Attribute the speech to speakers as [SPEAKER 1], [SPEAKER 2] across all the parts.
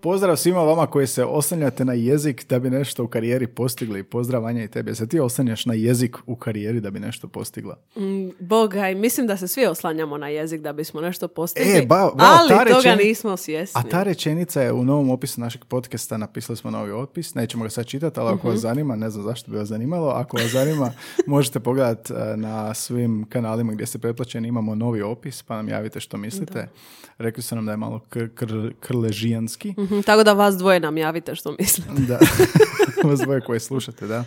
[SPEAKER 1] Pozdrav svima vama koji se oslanjate na jezik da bi nešto u karijeri postigli. Pozdrav Vanja i tebe. Se ti oslanjaš na jezik u karijeri da bi nešto postigla?
[SPEAKER 2] Mm, Bogaj, mislim da se svi oslanjamo na jezik da bismo nešto postigli,
[SPEAKER 1] E, ba- ba-
[SPEAKER 2] ali
[SPEAKER 1] ta
[SPEAKER 2] toga nismo svjesni.
[SPEAKER 1] A ta rečenica je u novom opisu našeg podcasta, napisali smo novi opis, nećemo ga sad čitati, ali ako
[SPEAKER 2] Mhm.
[SPEAKER 1] vas zanima, ne znam zašto bi vas zanimalo, ako vas zanima, možete pogledati e, na svim kanalima gdje ste pretplaćeni, imamo novi opis, pa nam javite što mislite. Rekli su nam da je malo kr- kr- krležijanski.
[SPEAKER 2] Mhm, tako da vas dvoje nam javite što mislite.
[SPEAKER 1] Da, vas dvoje koje slušate, da.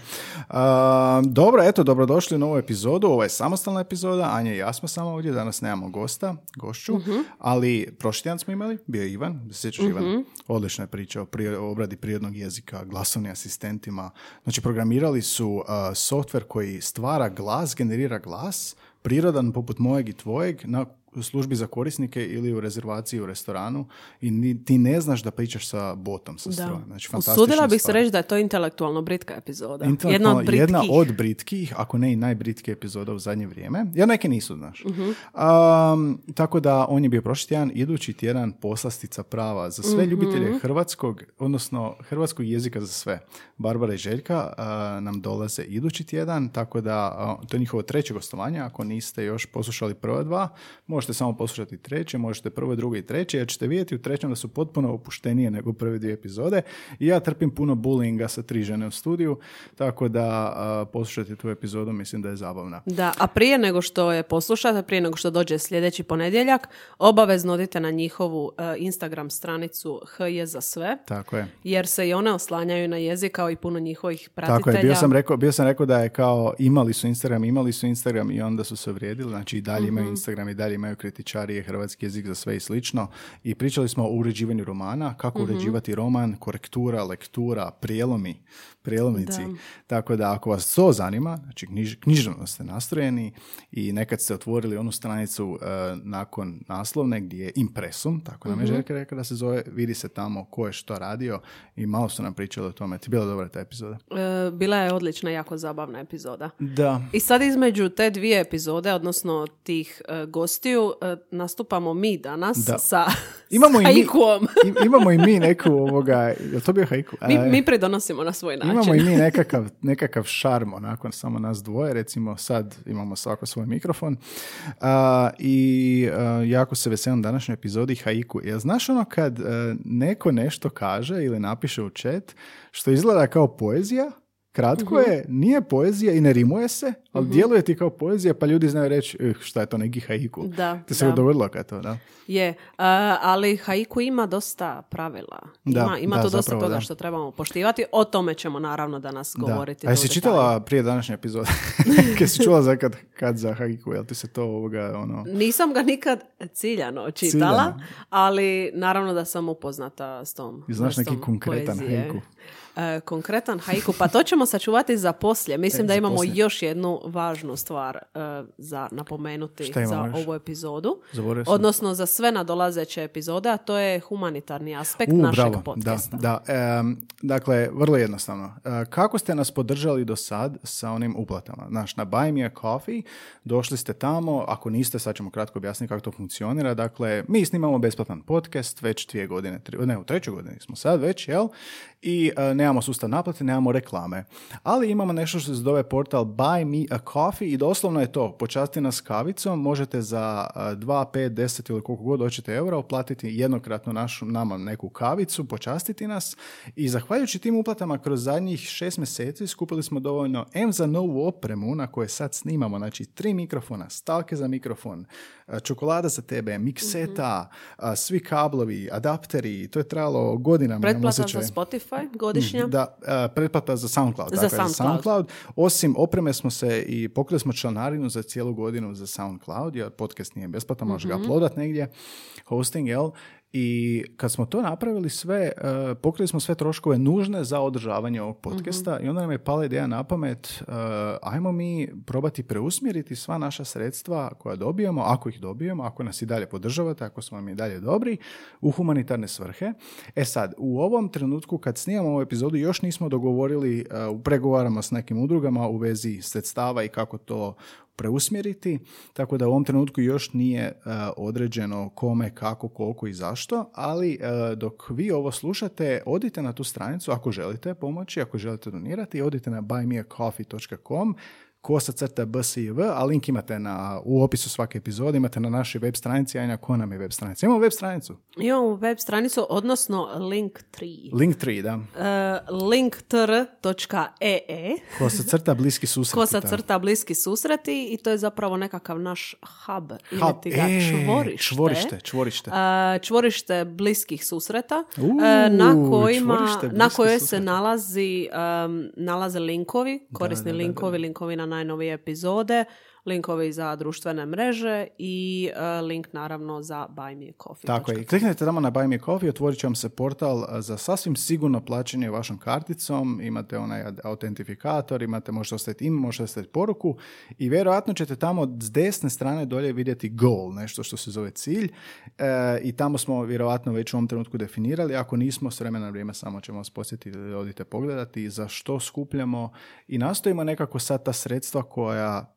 [SPEAKER 1] A, dobro, eto, dobrodošli u novu epizodu. Ovo je samostalna epizoda, Anja i ja smo samo ovdje, danas nemamo gosta, gošću, ali prošli tjedan smo imali, bio je Ivan, se sjećaš Ivan? Odlična je priča o, prije- o obradi prirodnog jezika, glasovnim asistentima. Znači, programirali su a, software koji stvara glas, generira glas, prirodan poput mojeg i tvojeg, na službi za korisnike ili u rezervaciji u restoranu i ni- ti ne znaš da pričaš sa botom, sa strojem. Znači,
[SPEAKER 2] Usudila bih se reći da je to intelektualno britka epizoda.
[SPEAKER 1] Intelektualno,
[SPEAKER 2] Jedna od
[SPEAKER 1] jedna
[SPEAKER 2] britkih.
[SPEAKER 1] od britkih, ako ne i najbritkije epizoda u zadnje vrijeme. Jer neke nisu, znaš.
[SPEAKER 2] Mhm.
[SPEAKER 1] Um, tako da on je bio prošli tjedan, idući tjedan poslastica prava za sve
[SPEAKER 2] Mhm.
[SPEAKER 1] ljubitelje hrvatskog, odnosno hrvatskog jezika za sve. Barbara i Željka uh, nam dolaze idući tjedan, tako da uh, to je njihovo treće gostovanje. Ako niste još poslušali prva dva, možete samo poslušati treće, možete prvo, drugo i treće, jer ćete vidjeti u trećem da su potpuno opuštenije nego prve dvije epizode. I ja trpim puno bullyinga sa tri žene u studiju, tako da uh, poslušajte tu epizodu, mislim da je zabavna.
[SPEAKER 2] Da, a prije nego što je poslušate, prije nego što dođe sljedeći ponedjeljak, obavezno odite na njihovu e, Instagram stranicu HJ za sve,
[SPEAKER 1] Tako je.
[SPEAKER 2] jer se i one oslanjaju na jezik kao i puno njihovih pratitelja.
[SPEAKER 1] Tako je, bio sam, rekao, bio sam rekao da je kao imali su Instagram, imali su Instagram i onda su se vrijedili, znači i dalje imaju Instagram i dalje imaju kritičarije, hrvatski jezik za sve i slično. I pričali smo o uređivanju romana, kako uređivati roman, korektura, lektura, prijelomi, prijelomnici.
[SPEAKER 2] Da.
[SPEAKER 1] Tako da ako vas to zanima, znači knjiž, književno ste nastrojeni i nekad ste otvorili onu stranicu e, nakon naslovne gdje je impresum, tako nam je Željka rekao da se zove, vidi se tamo ko je što radio i malo su nam pričali o tome. Ti bila dobra ta epizoda?
[SPEAKER 2] E, bila je odlična, jako zabavna epizoda.
[SPEAKER 1] Da.
[SPEAKER 2] I sad između te dvije epizode, odnosno tih e, gostiju, e, nastupamo mi danas
[SPEAKER 1] Da.
[SPEAKER 2] sa
[SPEAKER 1] Imamo i, mi, imamo i mi neku ovoga, je to bio haiku?
[SPEAKER 2] Mi,
[SPEAKER 1] E,
[SPEAKER 2] mi pridonosimo na svoj način.
[SPEAKER 1] Imamo i mi nekakav, nekakav šarm, onako samo nas dvoje, recimo sad imamo svako svoj mikrofon A, i a, jako se veselim današnjoj epizodi haiku. Jel znaš ono kad e, neko nešto kaže ili napiše u chat što izgleda kao poezija, kratko
[SPEAKER 2] Mhm.
[SPEAKER 1] je, nije poezija i ne rimuje se, ali djeluje ti kao poezija pa ljudi znaju reći "Eh, šta je to neki haiku.
[SPEAKER 2] Da,
[SPEAKER 1] Te se
[SPEAKER 2] da.
[SPEAKER 1] dogodilo kad to, da?
[SPEAKER 2] Je, e, ali haiku ima dosta pravila.
[SPEAKER 1] Da,
[SPEAKER 2] ima ima
[SPEAKER 1] da,
[SPEAKER 2] tu dosta toga
[SPEAKER 1] da.
[SPEAKER 2] što trebamo poštivati. O tome ćemo naravno danas govoriti.
[SPEAKER 1] Da. A jesi čitala prije današnje epizode? Kad si čula za kad, kad za haiku, jel ti se to ovoga, ono...
[SPEAKER 2] Nisam ga nikad ciljano čitala,
[SPEAKER 1] Ciljano.
[SPEAKER 2] ali naravno da sam upoznata s tom
[SPEAKER 1] I znaš neki konkretan
[SPEAKER 2] poezije.
[SPEAKER 1] haiku?
[SPEAKER 2] E, konkretan haiku, pa to ćemo sačuvati za poslije. Mislim
[SPEAKER 1] E,
[SPEAKER 2] da imamo
[SPEAKER 1] poslije.
[SPEAKER 2] još jednu važnu stvar e, za napomenuti za
[SPEAKER 1] još?
[SPEAKER 2] ovu epizodu. Odnosno za sve nadolazeće epizode, a to je humanitarni aspekt
[SPEAKER 1] U,
[SPEAKER 2] našeg
[SPEAKER 1] bravo,
[SPEAKER 2] podcasta.
[SPEAKER 1] Da, da. Dakle, vrlo jednostavno. E, kako ste nas podržali do sad sa onim uplatama? Znaš, na Buy Me a Coffee došli ste tamo, ako niste, sad ćemo kratko objasniti kako to funkcionira. Dakle, mi snimamo besplatan podcast već dvije godine, tri, ne, u trećoj godini smo sad već, jel? I e, nemamo sustav naplate, nemamo reklame. Ali imamo nešto što se zove portal Buy Me a Coffee i doslovno je to, počasti nas kavicom, možete za e, 2, 5, 10 ili koliko god hoćete eura uplatiti jednokratno našu, nama neku kavicu, počastiti nas i zahvaljujući tim uplatama kroz zadnjih šest mjeseci skupili smo dovoljno M za novu opremu na koje sad snimamo, znači tri mikrofona, stavke za mikrofon, čokolada za tebe, mikseta, a, svi kablovi, adapteri, to je trajalo godinama.
[SPEAKER 2] Pretplata za Spotify godišnja.
[SPEAKER 1] Da, e, pretplata za SoundCloud.
[SPEAKER 2] Za
[SPEAKER 1] dakle,
[SPEAKER 2] SoundCloud.
[SPEAKER 1] SoundCloud. Osim opreme smo se i pokrili smo članarinu za cijelu godinu za SoundCloud, jer podcast nije besplatan, možeš
[SPEAKER 2] Mhm.
[SPEAKER 1] ga uploadat negdje, hosting, jel? I kad smo to napravili sve, e, pokrili smo sve troškove nužne za održavanje ovog podcasta i onda nam je pala ideja na pamet, e, ajmo mi probati preusmjeriti sva naša sredstva koja dobijemo, ako ih dobijemo, ako nas i dalje podržavate, ako smo vam i dalje dobri, u humanitarne svrhe. E sad, u ovom trenutku kad snimamo ovu epizodu još nismo dogovorili, e, u pregovarama s nekim udrugama u vezi sredstava i kako to preusmjeriti, tako da u ovom trenutku još nije e, određeno kome, kako, koliko i zašto, ali e, dok vi ovo slušate, odite na tu stranicu ako želite pomoći, ako želite donirati, odite na buymeacoffee.com kosa crta BSIV, a link imate na, u opisu svake epizode, imate na našoj web stranici, a ko nam je web stranica? Imamo web stranicu.
[SPEAKER 2] Imamo web stranicu, odnosno Linktree.
[SPEAKER 1] Linktree, da.
[SPEAKER 2] Uh, linktr.ee
[SPEAKER 1] Kosa crta bliski susreti.
[SPEAKER 2] Kosa
[SPEAKER 1] da.
[SPEAKER 2] crta bliski susreti i to je zapravo nekakav naš hub,
[SPEAKER 1] Hub,
[SPEAKER 2] ti ga
[SPEAKER 1] e,
[SPEAKER 2] čvorište.
[SPEAKER 1] čvorište, čvorište.
[SPEAKER 2] Uh, čvorište bliskih susreta uh, na kojima na kojoj se nalazi um, nalaze linkovi, korisni
[SPEAKER 1] da, da,
[SPEAKER 2] linkovi, linkovi na najnovije epizode, linkovi za društvene mreže i uh, link naravno za Buy Me Coffee.
[SPEAKER 1] Tako je. I kliknete tamo na Buy Me Coffee, otvorit će vam se portal a, za sasvim sigurno plaćanje vašom karticom, imate onaj autentifikator, imate, možete ostaviti ime, možete ostaviti poruku i vjerojatno ćete tamo s desne strane dolje vidjeti goal, nešto što se zove cilj E, i tamo smo vjerojatno već u ovom trenutku definirali, ako nismo s vremena na vrijeme samo ćemo vas posjetiti da odite pogledati za što skupljamo i nastojimo nekako sad ta sredstva koja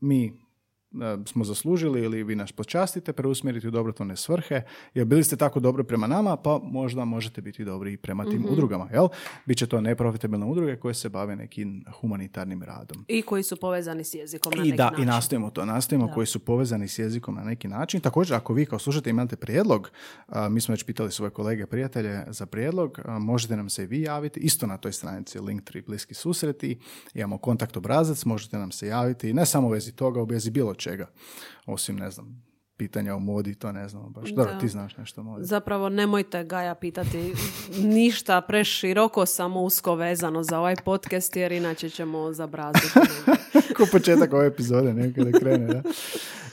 [SPEAKER 1] mi e, smo zaslužili ili vi nas počastite, preusmjeriti u dobrotvorne svrhe, jer bili ste tako dobri prema nama, pa možda možete biti dobri i prema tim udrugama, jel? Biće to neprofitabilne udruge koje se bave nekim humanitarnim radom.
[SPEAKER 2] I koji su povezani s jezikom na
[SPEAKER 1] I
[SPEAKER 2] neki
[SPEAKER 1] da,
[SPEAKER 2] način.
[SPEAKER 1] i nastojimo to, nastojimo koji su povezani s jezikom na neki način. Također, ako vi kao slušate imate prijedlog, a, mi smo već pitali svoje kolege, prijatelje za prijedlog, a, možete nam se i vi javiti, isto na toj stranici Linktree bliski susreti, imamo kontakt obrazac, možete nam se javiti, i ne samo u vezi toga, u vezi bilo čega, osim, ne znam, pitanja o modi, to ne znam baš. Dobro,
[SPEAKER 2] Da.
[SPEAKER 1] ti znaš nešto o modi.
[SPEAKER 2] Zapravo nemojte Gaja pitati ništa preširoko, samo usko vezano za ovaj podcast, jer inače ćemo zabraziti.
[SPEAKER 1] Ko početak ove epizode, nekada krene, da?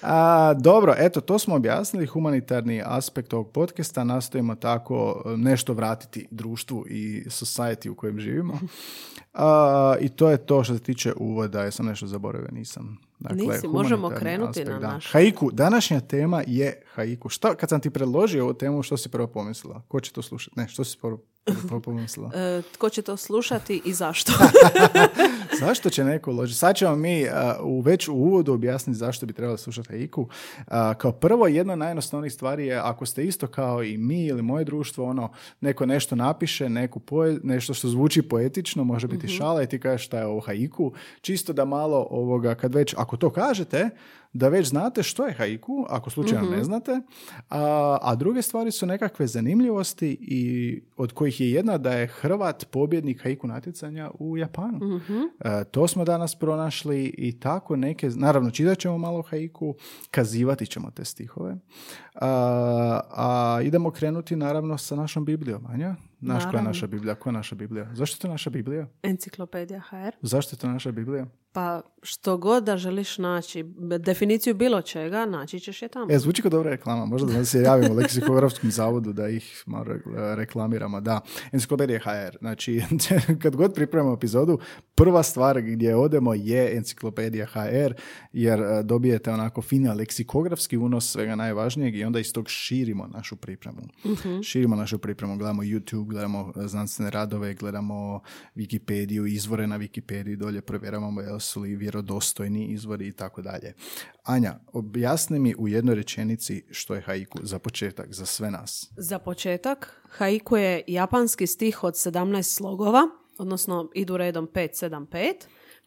[SPEAKER 1] A, dobro, eto, to smo objasnili, humanitarni aspekt ovog podcasta, nastojimo tako e, nešto vratiti društvu i society u kojem živimo. A, I to je to što se tiče uvoda, jesam nešto zaboravio, nisam. Dakle,
[SPEAKER 2] Nisi, možemo krenuti na
[SPEAKER 1] da.
[SPEAKER 2] naš-
[SPEAKER 1] Haiku, današnja tema je haiku. Šta, kad sam ti predložio ovu temu, što si prvo pomislila? Ko će to slušati? Ne, što si prvo pomislila?
[SPEAKER 2] E, tko će to slušati i zašto?
[SPEAKER 1] Zašto će neko uložiti? Sad ćemo mi uh, u, već u uvodu objasniti zašto bi trebali slušati haiku. Uh, kao prvo, jedna od najjednostavnijih stvari je ako ste isto kao i mi ili moje društvo, ono, neko nešto napiše, neku poe- nešto što zvuči poetično, može biti šala i ti kažeš šta je ovo haiku, čisto da malo ovoga, kad već, ako to kažete, da već znate što je haiku, ako slučajno ne znate, a, a druge stvari su nekakve zanimljivosti i od kojih je jedna da je Hrvat pobjednik haiku natjecanja u Japanu. E, to smo danas pronašli i tako neke, naravno čitat ćemo malo haiku, kazivati ćemo te stihove, a, a idemo krenuti naravno sa našom Biblijom, Anja? Znaš koja je naša Biblija? Koja je naša Biblija? Zašto je to naša Biblija?
[SPEAKER 2] Enciklopedija HR.
[SPEAKER 1] Zašto je to naša Biblija?
[SPEAKER 2] Pa što god da želiš naći, definiciju bilo čega, naći ćeš je tamo.
[SPEAKER 1] E, zvuči kao dobra reklama. Možda da se javimo leksikografskom zavodu da ih malo re- reklamiramo. Da, enciklopedija HR. Znači, kad god pripremamo epizodu, prva stvar gdje odemo je enciklopedija HR, jer e, dobijete onako fina leksikografski unos svega najvažnijeg i onda iz tog širimo našu pripremu. Širimo našu pripremu, gledamo YouTube, gledamo znanstvene radove, gledamo Wikipediju, izvore na Wikipediji, dolje provjeravamo su li vjerodostojni izvori i tako dalje. Anja, objasni mi u jednoj rečenici što je haiku za početak, za sve nas.
[SPEAKER 2] Za početak, haiku je japanski stih od 17 slogova, odnosno idu redom 5-7-5,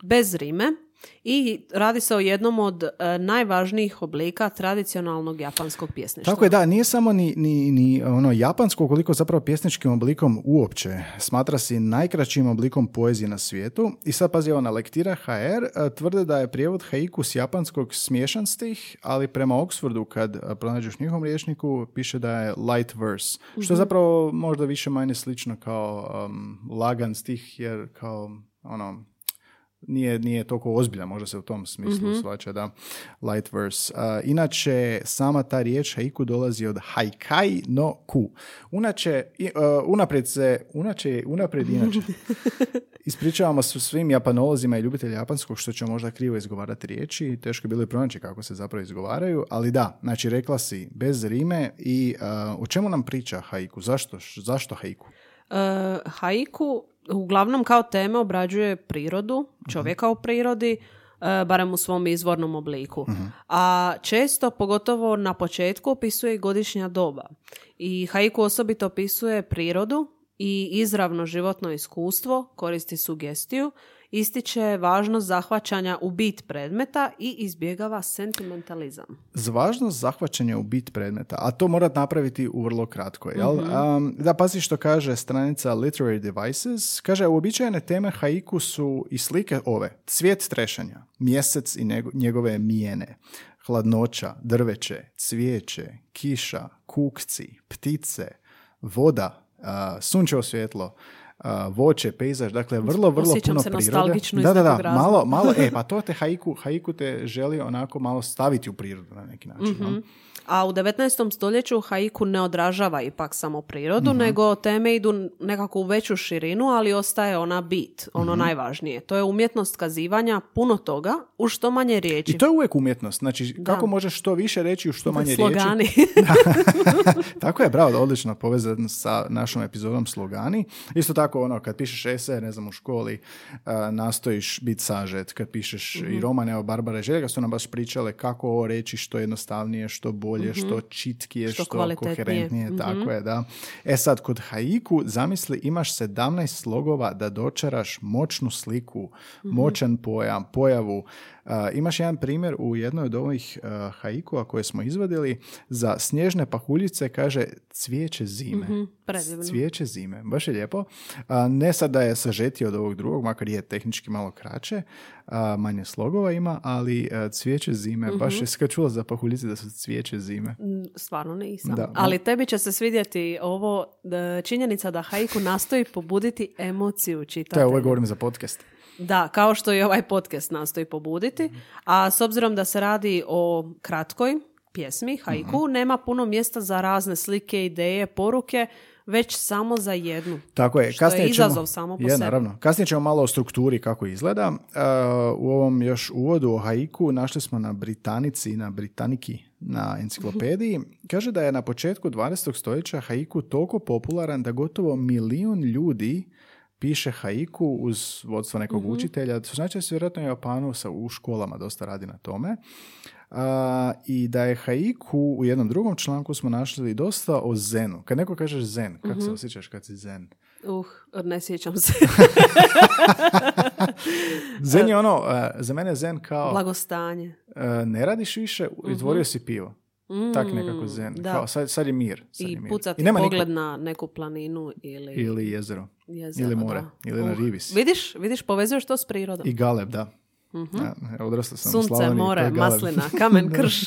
[SPEAKER 2] bez rime i radi se o jednom od e, najvažnijih oblika tradicionalnog japanskog pjesništva.
[SPEAKER 1] Tako je, da, nije samo ni, ni, ni ono japansko, koliko zapravo pjesničkim oblikom uopće. Smatra se najkraćim oblikom poezije na svijetu. I sad pazi, evo na lektira HR e, tvrde da je prijevod haiku s japanskog smiješan stih, ali prema Oxfordu kad e, pronađeš njihovom rječniku piše da je light verse, što je zapravo možda više manje slično kao um, lagan stih, jer kao ono, nije, nije toliko ozbiljan, možda se u tom smislu svača, da, light verse. A, inače, sama ta riječ haiku dolazi od haikai no ku. Unače, a, unaprijed se, unače, unaprijed inače. Ispričavamo se svim japanolozima i ljubiteljima japanskog što će možda krivo izgovarati riječi, teško je bilo i pronaći kako se zapravo izgovaraju, ali da, znači rekla si bez rime i a, o čemu nam priča haiku? Zašto, zašto haiku?
[SPEAKER 2] E, haiku uglavnom kao teme obrađuje prirodu, čovjeka u prirodi, e, barem u svom izvornom obliku. A često, pogotovo na početku, opisuje i godišnja doba. I haiku osobito opisuje prirodu i izravno životno iskustvo, koristi sugestiju, ističe važnost zahvaćanja u bit predmeta i izbjegava sentimentalizam.
[SPEAKER 1] Važnost zahvaćanja u bit predmeta, a to morat napraviti u vrlo kratko. Jel? Um, da, pazi što kaže stranica Literary Devices. Kaže, uobičajene teme haiku su i slike ove. Cvijet trešanja, mjesec i nego- njegove mijene, hladnoća, drveće, cvijeće, kiša, kukci, ptice, voda, a, sunčevo svjetlo, voće, pejzaž, dakle vrlo, vrlo
[SPEAKER 2] Osjećam
[SPEAKER 1] puno
[SPEAKER 2] se
[SPEAKER 1] prirode. da, da, da, malo, malo, e, pa to te haiku, haiku te želi onako malo staviti u prirodu na neki način.
[SPEAKER 2] Mhm.
[SPEAKER 1] jel?
[SPEAKER 2] A u 19. stoljeću haiku ne odražava ipak samo prirodu, nego teme idu nekako u veću širinu, ali ostaje ona bit, ono najvažnije. To je umjetnost kazivanja puno toga u što manje riječi.
[SPEAKER 1] I to je uvijek umjetnost. Znači, kako možeš što više reći u što manje riječi.
[SPEAKER 2] Slogani.
[SPEAKER 1] tako je, bravo, odlično povezan sa našom epizodom slogani. Isto tako, ono, kad pišeš ese, ne znam, u školi, a, nastojiš biti sažet. Kad pišeš
[SPEAKER 2] Mhm.
[SPEAKER 1] i romane, evo, Barbara i Željka su nam baš pričale kako ovo reći što jednostavnije, što bolje, što čitkije,
[SPEAKER 2] Mhm. Što
[SPEAKER 1] što.
[SPEAKER 2] Mhm.
[SPEAKER 1] koherentnije, tako je, da. E sad, kod haiku, zamisli, imaš 17 slogova da dočaraš moćnu sliku,
[SPEAKER 2] Mhm.
[SPEAKER 1] moćan pojam, pojavu. Imaš jedan primjer u jednoj od ovih haikua koje smo izvadili za snježne pahuljice kaže cvijeće zime.
[SPEAKER 2] Mhm.
[SPEAKER 1] Cvijeće zime, baš je lijepo. Ne sad da je sažetio od ovog drugog, makar je tehnički malo kraće, manje slogova ima, ali cvijeće zime,
[SPEAKER 2] Mhm.
[SPEAKER 1] baš je kad čula za pahuljice da su cvijeće zime.
[SPEAKER 2] Stvarno nisam.
[SPEAKER 1] Da.
[SPEAKER 2] Ali tebi će se svidjeti ovo da, činjenica da haiku nastoji pobuditi emociju
[SPEAKER 1] To
[SPEAKER 2] čitatelja.
[SPEAKER 1] je ovo govorim za podcast.
[SPEAKER 2] Da, kao što i ovaj podcast nastoji pobuditi. A s obzirom da se radi o kratkoj pjesmi, haiku,
[SPEAKER 1] Mhm.
[SPEAKER 2] nema puno mjesta za razne slike, ideje, poruke, već samo za jednu.
[SPEAKER 1] Tako je.
[SPEAKER 2] Što je
[SPEAKER 1] Kasnije
[SPEAKER 2] izazov
[SPEAKER 1] ćemo,
[SPEAKER 2] samo po
[SPEAKER 1] je,
[SPEAKER 2] sebi.
[SPEAKER 1] naravno. Kasnije ćemo malo o strukturi kako izgleda. Uh, u ovom još uvodu o haiku našli smo na Britanici i na Britaniki na enciklopediji. Kaže da je na početku 20. stoljeća haiku toliko popularan da gotovo milijun ljudi piše haiku uz vodstvo nekog
[SPEAKER 2] Mhm.
[SPEAKER 1] učitelja. To znači da se vjerojatno i u Japanu sa, u školama dosta radi na tome. A, I da je haiku u jednom drugom članku smo našli dosta o zenu. Kad neko kažeš zen, kako
[SPEAKER 2] Mhm.
[SPEAKER 1] se osjećaš kad si zen?
[SPEAKER 2] Uh, ne sjećam se.
[SPEAKER 1] Zen je ono, e, za mene zen kao
[SPEAKER 2] Blagostanje.
[SPEAKER 1] e, ne radiš više, izvorio si pivo. Tak nekako zen.
[SPEAKER 2] Da.
[SPEAKER 1] Kao, sad, sad je mir. Sad je
[SPEAKER 2] I
[SPEAKER 1] mir.
[SPEAKER 2] pucati
[SPEAKER 1] nema niko-
[SPEAKER 2] pogled na neku planinu ili,
[SPEAKER 1] Ili jezero.
[SPEAKER 2] jezero.
[SPEAKER 1] ili more,
[SPEAKER 2] da.
[SPEAKER 1] ili na
[SPEAKER 2] Uh,
[SPEAKER 1] rivi si.
[SPEAKER 2] Vidiš, vidiš, povezuješ to s prirodom.
[SPEAKER 1] I galeb, da. Ja, odrastao sam u.
[SPEAKER 2] Sunce,
[SPEAKER 1] Slavoniji, to
[SPEAKER 2] more, maslina, kamen, krš.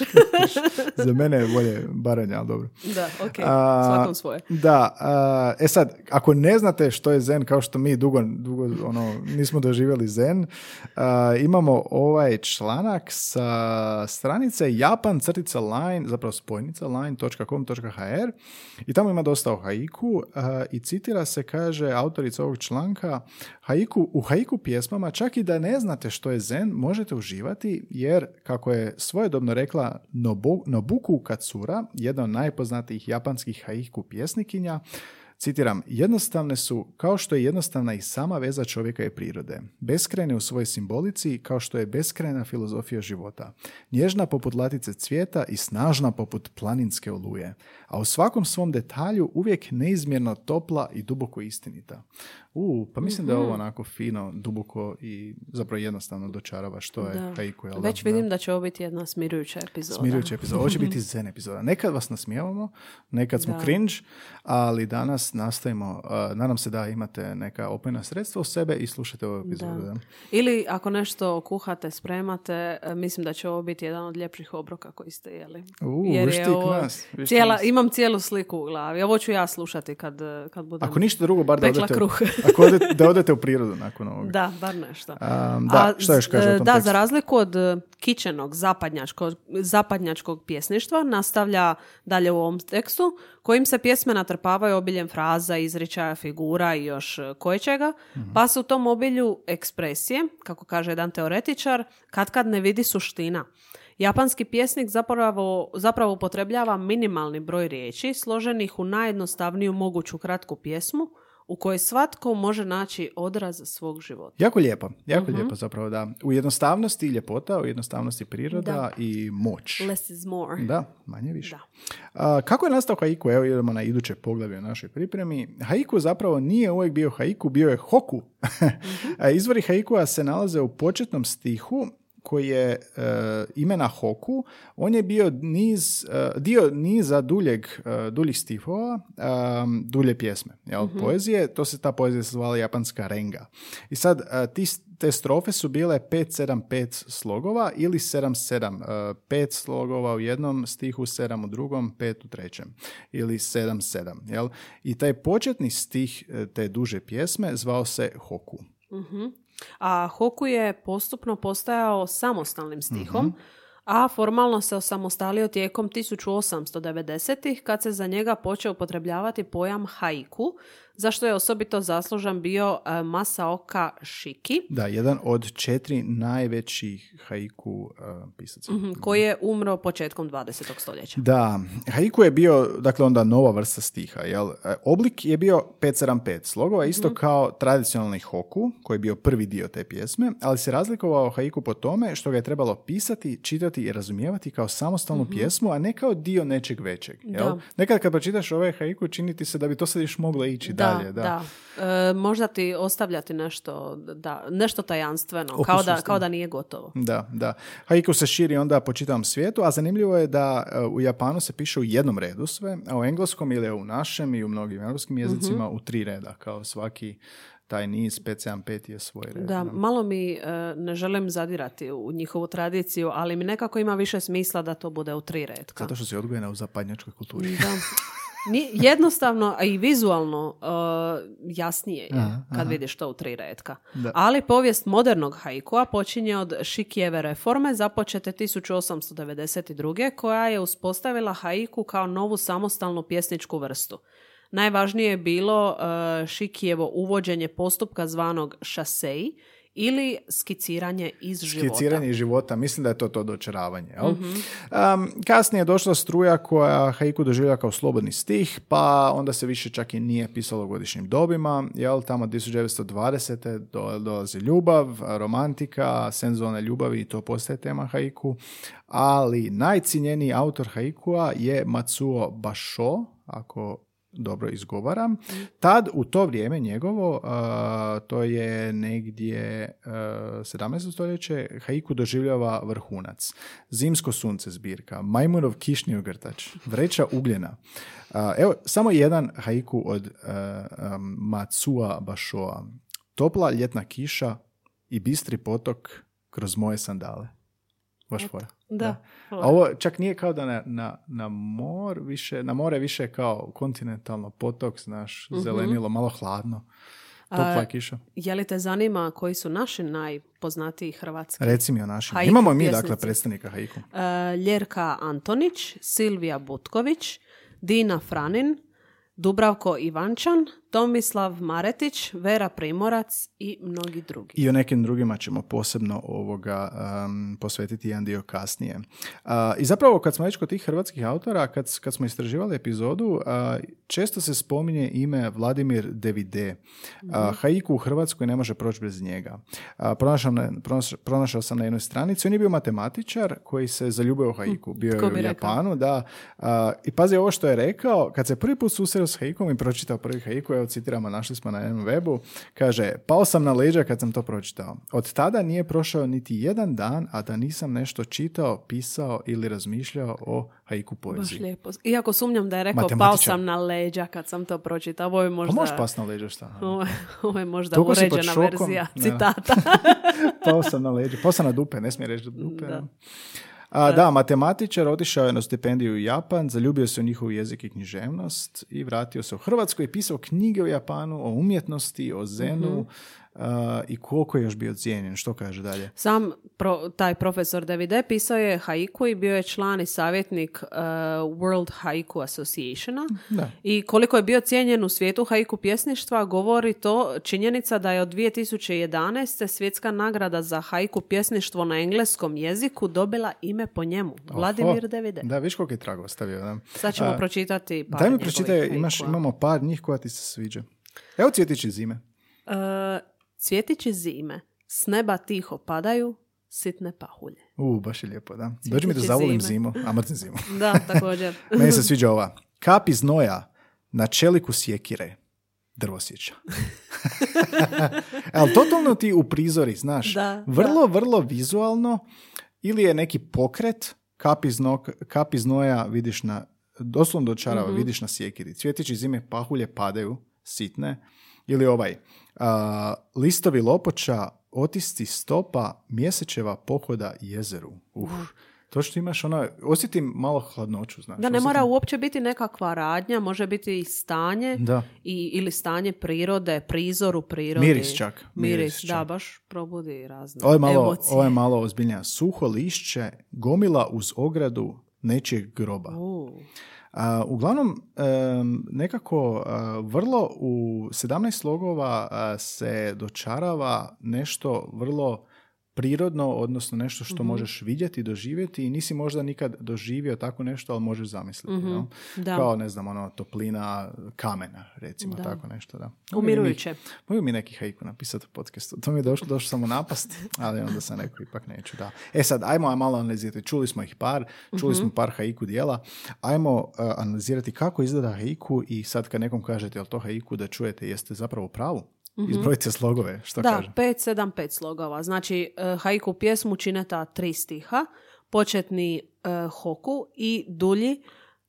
[SPEAKER 1] za mene je bolje baranja, ali dobro.
[SPEAKER 2] da, ok,
[SPEAKER 1] A,
[SPEAKER 2] svakom svoje.
[SPEAKER 1] Da, a, e sad, ako ne znate što je zen, kao što mi dugo, dugo ono, nismo doživjeli zen, a, imamo ovaj članak sa stranice japan crtica line, zapravo spojnica line.com.hr i tamo ima dosta o haiku a, i citira se, kaže autorica ovog članka, haiku, u haiku pjesmama čak i da ne znate što je zen, možete uživati jer, kako je svojedobno rekla Nobu, Nobuku Katsura, jedna od najpoznatijih japanskih haiku pjesnikinja, Citiram, jednostavne su kao što je jednostavna i sama veza čovjeka i prirode. Beskrajne u svojoj simbolici kao što je beskrajna filozofija života. Nježna poput latice cvijeta i snažna poput planinske oluje. A u svakom svom detalju uvijek neizmjerno topla i duboko istinita. U, pa mislim da je
[SPEAKER 2] Mhm.
[SPEAKER 1] ovo onako fino, duboko i zapravo jednostavno dočarava što je
[SPEAKER 2] Da.
[SPEAKER 1] haiku. jel?
[SPEAKER 2] Već
[SPEAKER 1] Da.
[SPEAKER 2] vidim da će ovo biti jedna smirujuća epizoda.
[SPEAKER 1] Smirujuća epizoda. Ovo će biti zen epizoda. Nekad vas nasmijavamo, nekad smo
[SPEAKER 2] Da.
[SPEAKER 1] cringe, ali danas nastavimo. Nadam se da imate neka opojna sredstva u sebe i slušate ovu epizodu.
[SPEAKER 2] Da. Ili ako nešto kuhate, spremate, e, mislim da će ovo biti jedan od ljepših obroka koji ste jeli.
[SPEAKER 1] U,
[SPEAKER 2] Jer je ovo
[SPEAKER 1] nas,
[SPEAKER 2] cijela,
[SPEAKER 1] nas.
[SPEAKER 2] imam cijelu sliku u glavi. Ovo ću ja slušati kad, e, kad budem
[SPEAKER 1] Ako ništa drugo, bar da odete,
[SPEAKER 2] kruh.
[SPEAKER 1] ako odete, da odete u prirodu nakon ovoga.
[SPEAKER 2] Da, bar nešto.
[SPEAKER 1] Um, da,
[SPEAKER 2] A
[SPEAKER 1] što još kaže o
[SPEAKER 2] e,
[SPEAKER 1] tom
[SPEAKER 2] Da,
[SPEAKER 1] tekstu?
[SPEAKER 2] za razliku od kičenog zapadnjačkog, zapadnjačkog pjesništva nastavlja dalje u ovom tekstu, kojim se pjesme natrpavaju obiljem fraza, izričaja, figura i još e, koječega,
[SPEAKER 1] Mhm.
[SPEAKER 2] pa se u tom obilju ekspresije, kako kaže jedan teoretičar, kad kad ne vidi suština. Japanski pjesnik zapravo, zapravo upotrebljava minimalni broj riječi složenih u najjednostavniju moguću kratku pjesmu, u kojoj svatko može naći odraz svog života.
[SPEAKER 1] Jako lijepo, jako
[SPEAKER 2] Mhm.
[SPEAKER 1] lijepo zapravo da. U jednostavnosti ljepota, u jednostavnosti priroda
[SPEAKER 2] Da.
[SPEAKER 1] i moć.
[SPEAKER 2] Less is more.
[SPEAKER 1] Da, manje više.
[SPEAKER 2] Da.
[SPEAKER 1] A, kako je nastao haiku? Evo idemo na iduće poglavlje u našoj pripremi. Haiku zapravo nije uvijek bio haiku, bio je hoku. A Izvori haikua se nalaze u početnom stihu koji je e, imena Hoku, on je bio niz, e, dio niza duljeg, e, duljih stihova, dulje pjesme, jel, poezije, to se ta poezija se zvala japanska renga. I sad, ti, te strofe su bile 5-7-5 slogova ili 7-7, 5 slogova u jednom stihu, 7 u drugom, 5 u trećem ili 7-7, jel? I taj početni stih te duže pjesme zvao se Hoku.
[SPEAKER 2] A Hoku je postupno postajao samostalnim stihom,
[SPEAKER 1] Mhm.
[SPEAKER 2] a formalno se osamostalio tijekom 1890-ih kad se za njega počeo upotrebljavati pojam haiku, zašto je osobito zaslužan bio e, Masaoka Shiki,
[SPEAKER 1] Da, jedan od četiri najvećih haiku e, pisaca.
[SPEAKER 2] mhm, koji je umro početkom 20. stoljeća.
[SPEAKER 1] Da, haiku je bio, dakle, onda nova vrsta stiha, jel? E, Oblik je bio 575 slogova, isto kao tradicionalni hoku, koji je bio prvi dio te pjesme, ali se razlikovao haiku po tome što ga je trebalo pisati, čitati i razumijevati kao samostalnu pjesmu, a ne kao dio nečeg većeg, jel?
[SPEAKER 2] Da.
[SPEAKER 1] Nekad kad pročitaš ovaj haiku, čini ti se da bi to sad još moglo ići dalje, da.
[SPEAKER 2] da. E, možda ti ostavljati nešto, da, nešto tajanstveno, kao da, kao da nije gotovo.
[SPEAKER 1] Da, da. Haiku se širi onda po čitavom svijetu, a zanimljivo je da e, u Japanu se piše u jednom redu sve, a u engleskom ili u našem i u mnogim europskim jezicima u tri reda, kao svaki taj niz 575 je svoj red.
[SPEAKER 2] Da, malo mi e, ne želim zadirati u njihovu tradiciju, ali mi nekako ima više smisla da to bude u tri redka.
[SPEAKER 1] Zato što si odgojena u zapadnjačkoj kulturi.
[SPEAKER 2] Da. Ni- jednostavno, a i vizualno e, jasnije je
[SPEAKER 1] Aha,
[SPEAKER 2] kad vidiš to u tri redka.
[SPEAKER 1] Da.
[SPEAKER 2] Ali povijest modernog haikua počinje od Šikijeve reforme započete 1892. koja je uspostavila haiku kao novu samostalnu pjesničku vrstu. Najvažnije je bilo e, Šikijevo uvođenje postupka zvanog šaseji ili skiciranje iz života.
[SPEAKER 1] Skiciranje iz života, mislim da je to to dočaravanje. Jel? Um, kasnije je došla struja koja haiku doživlja kao slobodni stih, pa onda se više čak i nije pisalo u godišnjim dobima. Jel? Tamo 1920. Do, dolazi ljubav, romantika, senzualne ljubavi i to postaje tema haiku. Ali najcinjeniji autor haikua je Matsuo Basho, ako dobro izgovaram. Tad, u to vrijeme njegovo, to je negdje a, 17. stoljeće, haiku doživljava vrhunac. Zimsko sunce zbirka, majmunov kišni ogrtač, vreća ugljena. Evo, samo jedan haiku od a, Matsua Bashoa. Topla ljetna kiša i bistri potok kroz moje sandale. Baš fora.
[SPEAKER 2] Da.
[SPEAKER 1] A ovo čak nije kao da na, na, na mor više, na more više kao kontinentalno potok, znaš, zelenilo, malo hladno. Topla je kiša.
[SPEAKER 2] Je li te zanima koji su naši najpoznatiji hrvatski?
[SPEAKER 1] Reci mi o našim.
[SPEAKER 2] Haiku
[SPEAKER 1] Imamo mi,
[SPEAKER 2] pjesnici.
[SPEAKER 1] dakle, predstavnika haiku.
[SPEAKER 2] E, Ljerka Antonić, Silvija Butković, Dina Franin, Dubravko Ivančan, Tomislav Maretić, Vera Primorac i mnogi drugi.
[SPEAKER 1] I o nekim drugima ćemo posebno ovoga um, posvetiti jedan dio kasnije. Uh, I zapravo kad smo već kod tih hrvatskih autora, kad, kad smo istraživali epizodu, uh, često se spominje ime Vladimir Devide. Uh, haiku u Hrvatskoj ne može proći bez njega. Uh, pronašao, na- pronaš- pronašao sam na jednoj stranici, on je bio matematičar koji se zaljubio u haiku. Bio
[SPEAKER 2] tko
[SPEAKER 1] je u
[SPEAKER 2] rekao?
[SPEAKER 1] Japanu, da. Uh, I pazi ovo što je rekao, kad se prvi put susreo s haikom i pročitao prvi haiku, evo citiramo, našli smo na jednom webu, kaže, pao sam na leđa kad sam to pročitao. Od tada nije prošao niti jedan dan, a da nisam nešto čitao, pisao ili razmišljao o haiku
[SPEAKER 2] Baš
[SPEAKER 1] poeziji.
[SPEAKER 2] lijepo. Iako sumnjam da je rekao pao sam na leđa kad sam to pročitao. Ovo je
[SPEAKER 1] Pa
[SPEAKER 2] možda,
[SPEAKER 1] možeš pas na leđa šta?
[SPEAKER 2] ovo, je- ovo je možda
[SPEAKER 1] Toliko pod
[SPEAKER 2] uređena verzija citata.
[SPEAKER 1] pao sam na leđa. Pao sam na dupe, ne smije reći dupe. Da. A, da, matematičar otišao je na stipendiju u Japan, zaljubio se u njihov jezik i književnost i vratio se u Hrvatsku i pisao knjige u Japanu o umjetnosti, o zenu i koliko je još bio cijenjen. Što kaže dalje?
[SPEAKER 2] Sam pro- taj profesor Davide pisao je haiku i bio je član i savjetnik uh, World Haiku Associationa.
[SPEAKER 1] Da.
[SPEAKER 2] I koliko je bio cijenjen u svijetu haiku pjesništva, govori to činjenica da je od 2011. svjetska nagrada za haiku pjesništvo na engleskom jeziku dobila ime po njemu. Vladimir
[SPEAKER 1] Oho.
[SPEAKER 2] Davide.
[SPEAKER 1] Da, viš koliko je trago ostavio. Da.
[SPEAKER 2] Sad ćemo
[SPEAKER 1] A,
[SPEAKER 2] pročitati par
[SPEAKER 1] Daj mi pročitaj, imaš, imamo par njih koja ti se sviđa. Evo cvjetići zime.
[SPEAKER 2] E, cvjetići zime, s neba tiho padaju, sitne pahulje.
[SPEAKER 1] U, baš je lijepo, da. Dođi mi da zavolim zimu, a mrzim zimu.
[SPEAKER 2] Da, također.
[SPEAKER 1] Meni se sviđa ova. Kap iz noja na čeliku sjekire. Drvosjeća. Ali totalno ti u prizori, znaš.
[SPEAKER 2] Da,
[SPEAKER 1] vrlo, vrlo vizualno. Ili je neki pokret, kap iz, nok- kap iz noja vidiš na, doslovno do čarava
[SPEAKER 2] Mhm.
[SPEAKER 1] vidiš na sjekiri. Cvjetići zime pahulje padaju, sitne. Ili ovaj, listovi lopoča, otisci stopa, mjesečeva pohoda jezeru. Uh, to što imaš ono, osjetim malo hladnoću, znaš.
[SPEAKER 2] Da, ne
[SPEAKER 1] osjetim-
[SPEAKER 2] mora uopće biti nekakva radnja, može biti i stanje
[SPEAKER 1] Da.
[SPEAKER 2] i, ili stanje prirode, prizor u prirodi.
[SPEAKER 1] Miris čak,
[SPEAKER 2] Miris,
[SPEAKER 1] miris
[SPEAKER 2] da,
[SPEAKER 1] čak.
[SPEAKER 2] baš probudi razne
[SPEAKER 1] Ovo je malo,
[SPEAKER 2] emocije.
[SPEAKER 1] ovo je malo ozbiljnija. Suho lišće, gomila uz ogradu nečijeg groba.
[SPEAKER 2] U,
[SPEAKER 1] A, uglavnom, nekako vrlo u 17 slogova se dočarava nešto vrlo prirodno, odnosno nešto što možeš vidjeti, doživjeti i nisi možda nikad doživio tako nešto, ali možeš zamisliti. jel?
[SPEAKER 2] da.
[SPEAKER 1] Kao, ne znam, ono, toplina kamena, recimo,
[SPEAKER 2] Da.
[SPEAKER 1] tako nešto, da.
[SPEAKER 2] Umirujuće.
[SPEAKER 1] Mogu mi neki haiku napisati u podcastu. To mi je došlo, došlo samo napast, ali onda sam rekao, ipak neću, da. E sad, ajmo malo analizirati. Čuli smo ih par, čuli smo par haiku dijela. Ajmo uh, analizirati kako izgleda haiku i sad kad nekom kažete, jel to haiku da čujete, jeste zapravo u pravu? Izbrojite slogove, što
[SPEAKER 2] Da,
[SPEAKER 1] kaže?
[SPEAKER 2] 5, 7, 5 slogova. Znači, e, haiku pjesmu čine ta tri stiha, početni e, hoku i dulji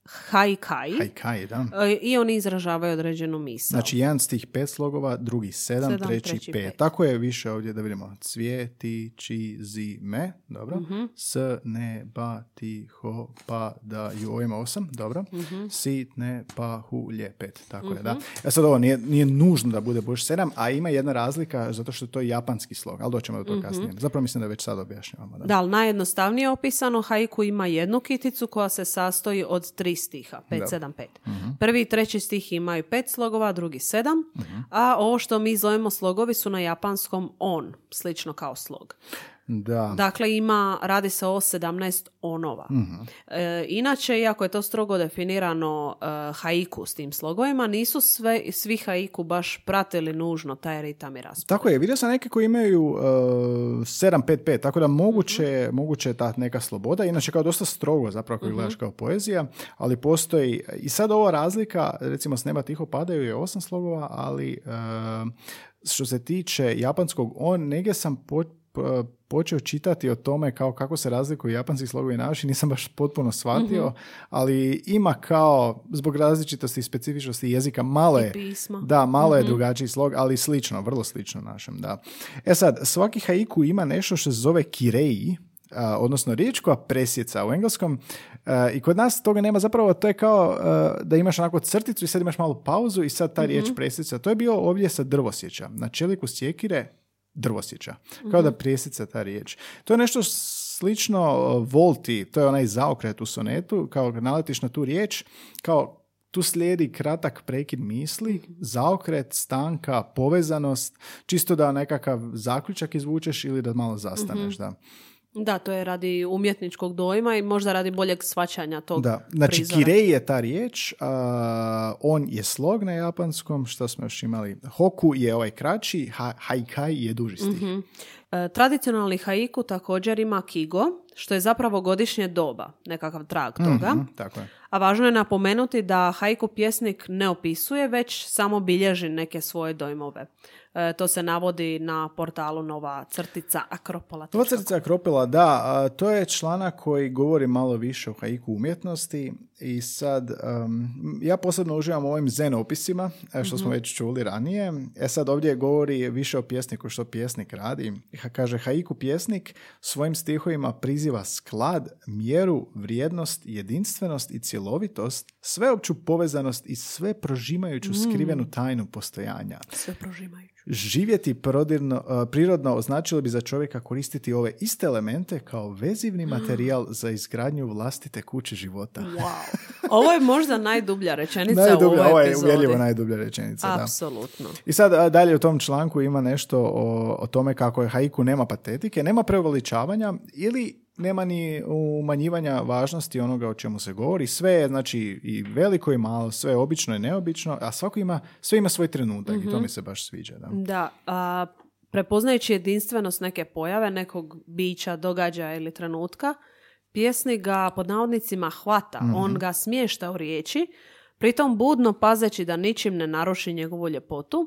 [SPEAKER 2] haikai.
[SPEAKER 1] Haikai, da.
[SPEAKER 2] E, I oni izražavaju određenu misao.
[SPEAKER 1] Znači, jedan stih pet slogova, drugi sedam,
[SPEAKER 2] Sedam,
[SPEAKER 1] treći,
[SPEAKER 2] treći
[SPEAKER 1] pet.
[SPEAKER 2] pet.
[SPEAKER 1] Tako je više ovdje, da vidimo. Cvjeti, či, zi, me, dobro.
[SPEAKER 2] Mhm.
[SPEAKER 1] S, ne, ba, ti, ho, pa, da, ju, ovo ima osam, dobro.
[SPEAKER 2] Mhm.
[SPEAKER 1] Si, ne, pa, hu, lje, pet. Tako je, da. E sad ovo, nije, nije nužno da bude baš sedam, a ima jedna razlika, zato što to je japanski slog, ali doćemo do toga kasnije. Zapravo mislim da već sad objašnjavamo. Da.
[SPEAKER 2] Da, ali najjednostavnije opisano, haiku ima jednu kiticu koja se sastoji od tri stiha, 5, 7, 5. Prvi i treći stih imaju pet slogova, drugi sedam, a ovo što mi zovemo slogovi su na japanskom on, slično kao slog.
[SPEAKER 1] Da.
[SPEAKER 2] Dakle, ima, radi se o 17 onova. E, inače, iako je to strogo definirano e, haiku s tim slogovima, nisu sve, svi haiku baš pratili nužno taj ritam i raspored.
[SPEAKER 1] Tako je, vidio sam neke koji imaju uh, 7-5-5, tako da moguće, moguće je ta neka sloboda, inače kao dosta strogo zapravo ako gledaš kao poezija, ali postoji, i sad ova razlika, recimo s neba tiho padaju je osam slogova, ali uh, što se tiče japanskog, on negdje sam po- počeo čitati o tome kao kako se razlikuju japanski slogovi i naši, nisam baš potpuno shvatio, ali ima kao, zbog različitosti i specifičnosti jezika, malo je, da, malo je drugačiji slog, ali slično, vrlo slično našem, da. E sad, svaki haiku ima nešto što se zove kirei, a, odnosno riječ koja presjeca u engleskom a, i kod nas toga nema zapravo, to je kao a, da imaš onako crticu i sad imaš malu pauzu i sad ta riječ presjeca. To je bio ovdje sa drvosjeća. Na čeliku sjekire drvosjeća. Kao da presjeca ta riječ. To je nešto slično uh, volti, to je onaj zaokret u sonetu, kao kad naletiš na tu riječ, kao tu slijedi kratak prekid misli, zaokret, stanka, povezanost, čisto da nekakav zaključak izvučeš ili da malo zastaneš. Da.
[SPEAKER 2] Da, to je radi umjetničkog dojma i možda radi boljeg svačanja tog
[SPEAKER 1] Da, znači
[SPEAKER 2] prizora.
[SPEAKER 1] kirei je ta riječ, a, on je slog na japanskom, što smo još imali. Hoku je ovaj kraći, ha, haikai je duži stih.
[SPEAKER 2] E, tradicionalni haiku također ima kigo, što je zapravo godišnje doba, nekakav trag toga.
[SPEAKER 1] Mhm, tako je.
[SPEAKER 2] A važno je napomenuti da haiku pjesnik ne opisuje, već samo bilježi neke svoje dojmove. E, to se navodi na portalu Nova crtica Akropola.
[SPEAKER 1] Nova crtica Akropila, da, a, to je članak koji govori malo više o haiku umjetnosti i sad um, ja posebno uživam u ovim zen opisima, e, što smo već čuli ranije. E sad ovdje govori više o pjesniku što pjesnik radi. Kaže, haiku pjesnik svojim stihovima priziva sklad, mjeru, vrijednost, jedinstvenost i cjelovitost, sveopću povezanost i sve prožimajuću skrivenu tajnu postojanja.
[SPEAKER 2] Sve prožimajući.
[SPEAKER 1] Živjeti prodirno, prirodno označilo bi za čovjeka koristiti ove iste elemente kao vezivni materijal za izgradnju vlastite kuće života.
[SPEAKER 2] Wow. Ovo je možda najdublja rečenica u
[SPEAKER 1] Najdublja,
[SPEAKER 2] ovoj
[SPEAKER 1] ovo je
[SPEAKER 2] epizodi.
[SPEAKER 1] uvjerljivo najdublja rečenica. Da.
[SPEAKER 2] Apsolutno.
[SPEAKER 1] I sad dalje u tom članku ima nešto o, o tome kako je haiku nema patetike, nema preuveličavanja ili nema ni umanjivanja važnosti onoga o čemu se govori. Sve je, znači, i veliko i malo, sve je obično i neobično, a svako ima, sve ima svoj trenutak i to mi se baš sviđa. Da.
[SPEAKER 2] Da, a, prepoznajući jedinstvenost neke pojave, nekog bića, događaja ili trenutka, pjesnik ga pod navodnicima hvata, on ga smješta u riječi, pritom budno pazeći da ničim ne naruši njegovu ljepotu,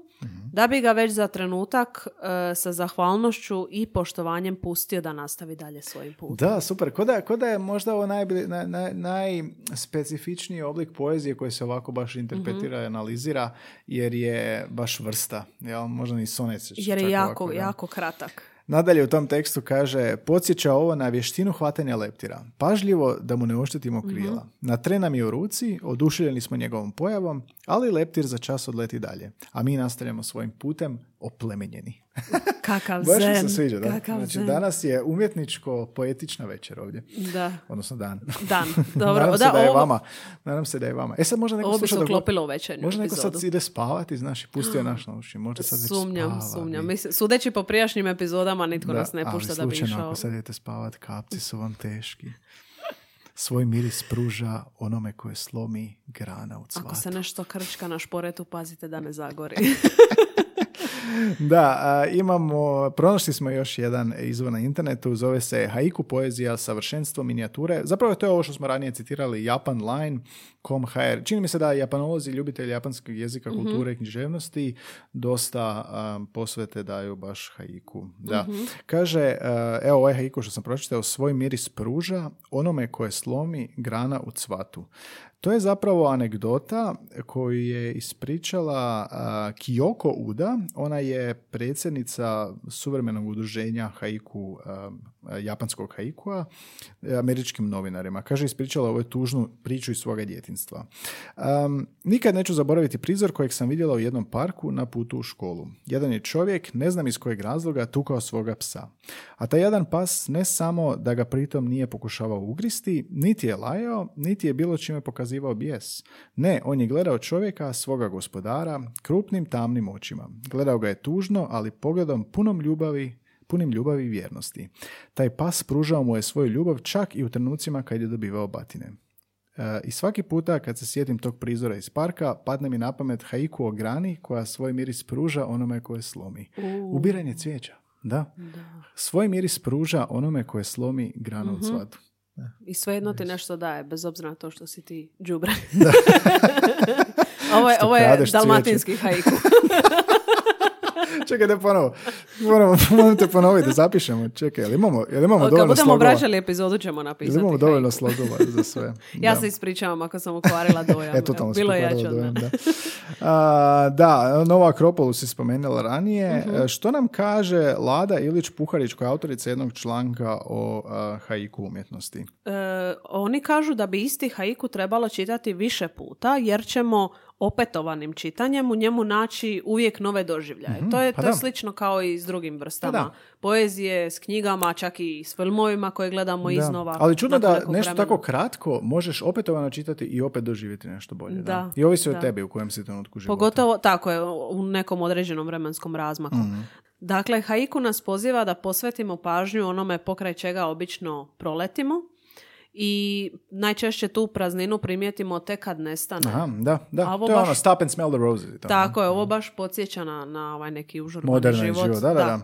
[SPEAKER 2] da bi ga već za trenutak e, sa zahvalnošću i poštovanjem pustio da nastavi dalje svojim putem.
[SPEAKER 1] Da, super. Ko da, ko da je možda ovo najbili- naj, naj, najspecifičniji oblik poezije koji se ovako baš interpretira i analizira, jer je baš vrsta. Jel? Možda ni sonet
[SPEAKER 2] Jer je jako,
[SPEAKER 1] ovako,
[SPEAKER 2] jako kratak.
[SPEAKER 1] Nadalje u tom tekstu kaže, podsjeća ovo na vještinu hvatanja leptira. Pažljivo da mu ne oštetimo krila. Na tren nam je u ruci, oduševljeni smo njegovom pojavom, ali leptir za čas odleti dalje. A mi nastavljamo svojim putem oplemenjeni.
[SPEAKER 2] Kakav
[SPEAKER 1] Baš mi se sviđa, da.
[SPEAKER 2] Kakav
[SPEAKER 1] Znači,
[SPEAKER 2] zen.
[SPEAKER 1] danas je umjetničko-poetična večer ovdje.
[SPEAKER 2] Da,
[SPEAKER 1] Odnosno dan.
[SPEAKER 2] dan. Dobro,
[SPEAKER 1] nadam se
[SPEAKER 2] da,
[SPEAKER 1] da je
[SPEAKER 2] ovo-
[SPEAKER 1] vama. Nadam se da je vama. E sad možda neko
[SPEAKER 2] Ovo bi se
[SPEAKER 1] dok-
[SPEAKER 2] uklopilo u večernju
[SPEAKER 1] Možda neko
[SPEAKER 2] epizodu.
[SPEAKER 1] sad ide spavati, znaš, i pustio naš na uši. Možda sad već
[SPEAKER 2] Sumnjam,
[SPEAKER 1] spava,
[SPEAKER 2] sumnjam. Mislim, sudeći po prijašnjim epizodama, nitko
[SPEAKER 1] Da,
[SPEAKER 2] nas ne pušta
[SPEAKER 1] ali
[SPEAKER 2] da bi išao.
[SPEAKER 1] ako sad idete spavat, kapci su vam teški. Svoj miris pruža onome koje slomi grana u cvatu.
[SPEAKER 2] Ako se nešto krčka na šporetu, pazite da ne zagori.
[SPEAKER 1] Da, a, imamo, pronašli smo još jedan izvor na internetu, zove se Haiku poezija, savršenstvo minijature. Zapravo to je ovo što smo ranije citirali, japanline.com.hr. Čini mi se da japanolozi, ljubitelji japanskog jezika, kulture i književnosti dosta a, posvete daju baš haiku. Da. Kaže, a, evo ovaj haiku što sam pročitao, svoj miris pruža onome koje slomi grana u cvatu. To je zapravo anegdota koju je ispričala a, Kiyoko Uda. Ona je predsjednica suvremenog udruženja haiku, japanskog haikua, e, američkim novinarima. Kaže, ispričala ovu tužnu priču iz svoga djetinstva. Um, nikad neću zaboraviti prizor kojeg sam vidjela u jednom parku na putu u školu. Jedan je čovjek, ne znam iz kojeg razloga, tukao svoga psa. A taj jedan pas ne samo da ga pritom nije pokušavao ugristi, niti je lajao, niti je bilo čime pokazivao bijes. Ne, on je gledao čovjeka, svoga gospodara, krupnim tamnim očima. Gledao ga je tužno, ali pogledom punom ljubavi, punim ljubavi i vjernosti. Taj pas pružao mu je svoju ljubav čak i u trenucima kad je dobivao batine. E, I svaki puta kad se sjetim tog prizora iz parka, padne mi na pamet haiku o grani koja svoj miris pruža onome koje slomi. Ubiranje cvijeća. Da. Svoj miris pruža onome koje slomi grana
[SPEAKER 2] Mhm.
[SPEAKER 1] u cvatu.
[SPEAKER 2] I svejedno ti nešto daje, bez obzira na to što si ti džubre. ovo je, ovo je
[SPEAKER 1] kradeš cvijeće.
[SPEAKER 2] dalmatinski haiku.
[SPEAKER 1] Čekaj, da ponovo. Moramo, molim te ponoviti, da zapišemo. Čekaj, jel imamo, jel imamo
[SPEAKER 2] Kad
[SPEAKER 1] dovoljno
[SPEAKER 2] budemo
[SPEAKER 1] slogova?
[SPEAKER 2] vraćali epizodu ćemo
[SPEAKER 1] Jel
[SPEAKER 2] napisati
[SPEAKER 1] imamo dovoljno slogova za sve?
[SPEAKER 2] Ja
[SPEAKER 1] Da.
[SPEAKER 2] se ispričavam ako sam ukvarila dojam.
[SPEAKER 1] E, totalno
[SPEAKER 2] Bilo od
[SPEAKER 1] dojam, da. A, da, Nova Akropolu si spomenula ranije. E, Što nam kaže Lada Ilić-Puharić koja je autorica jednog članka o a, haiku umjetnosti?
[SPEAKER 2] E, oni kažu da bi isti haiku trebalo čitati više puta jer ćemo opetovanim čitanjem u njemu naći uvijek nove doživljaje. to je,
[SPEAKER 1] pa
[SPEAKER 2] to je slično kao i s drugim vrstama.
[SPEAKER 1] Pa da.
[SPEAKER 2] Poezije, s knjigama, čak i s filmovima koje gledamo
[SPEAKER 1] Da.
[SPEAKER 2] iznova.
[SPEAKER 1] Ali čudno da nešto
[SPEAKER 2] vremena.
[SPEAKER 1] tako kratko možeš opetovano čitati i opet doživjeti nešto bolje. Da.
[SPEAKER 2] Da,
[SPEAKER 1] I ovisi o tebi u kojem si trenutku života.
[SPEAKER 2] Pogotovo, tako je, u nekom određenom vremenskom razmaku.
[SPEAKER 1] Mhm.
[SPEAKER 2] Dakle, haiku nas poziva da posvetimo pažnju onome pokraj čega obično proletimo i najčešće tu prazninu primijetimo tek kad nestane.
[SPEAKER 1] Aha, da, da.
[SPEAKER 2] A ovo
[SPEAKER 1] to je
[SPEAKER 2] baš-
[SPEAKER 1] ono stop and smell the roses. to,
[SPEAKER 2] Tako je, ovo baš podsjeća na, na ovaj neki užurbani život.
[SPEAKER 1] život. Da, da, da.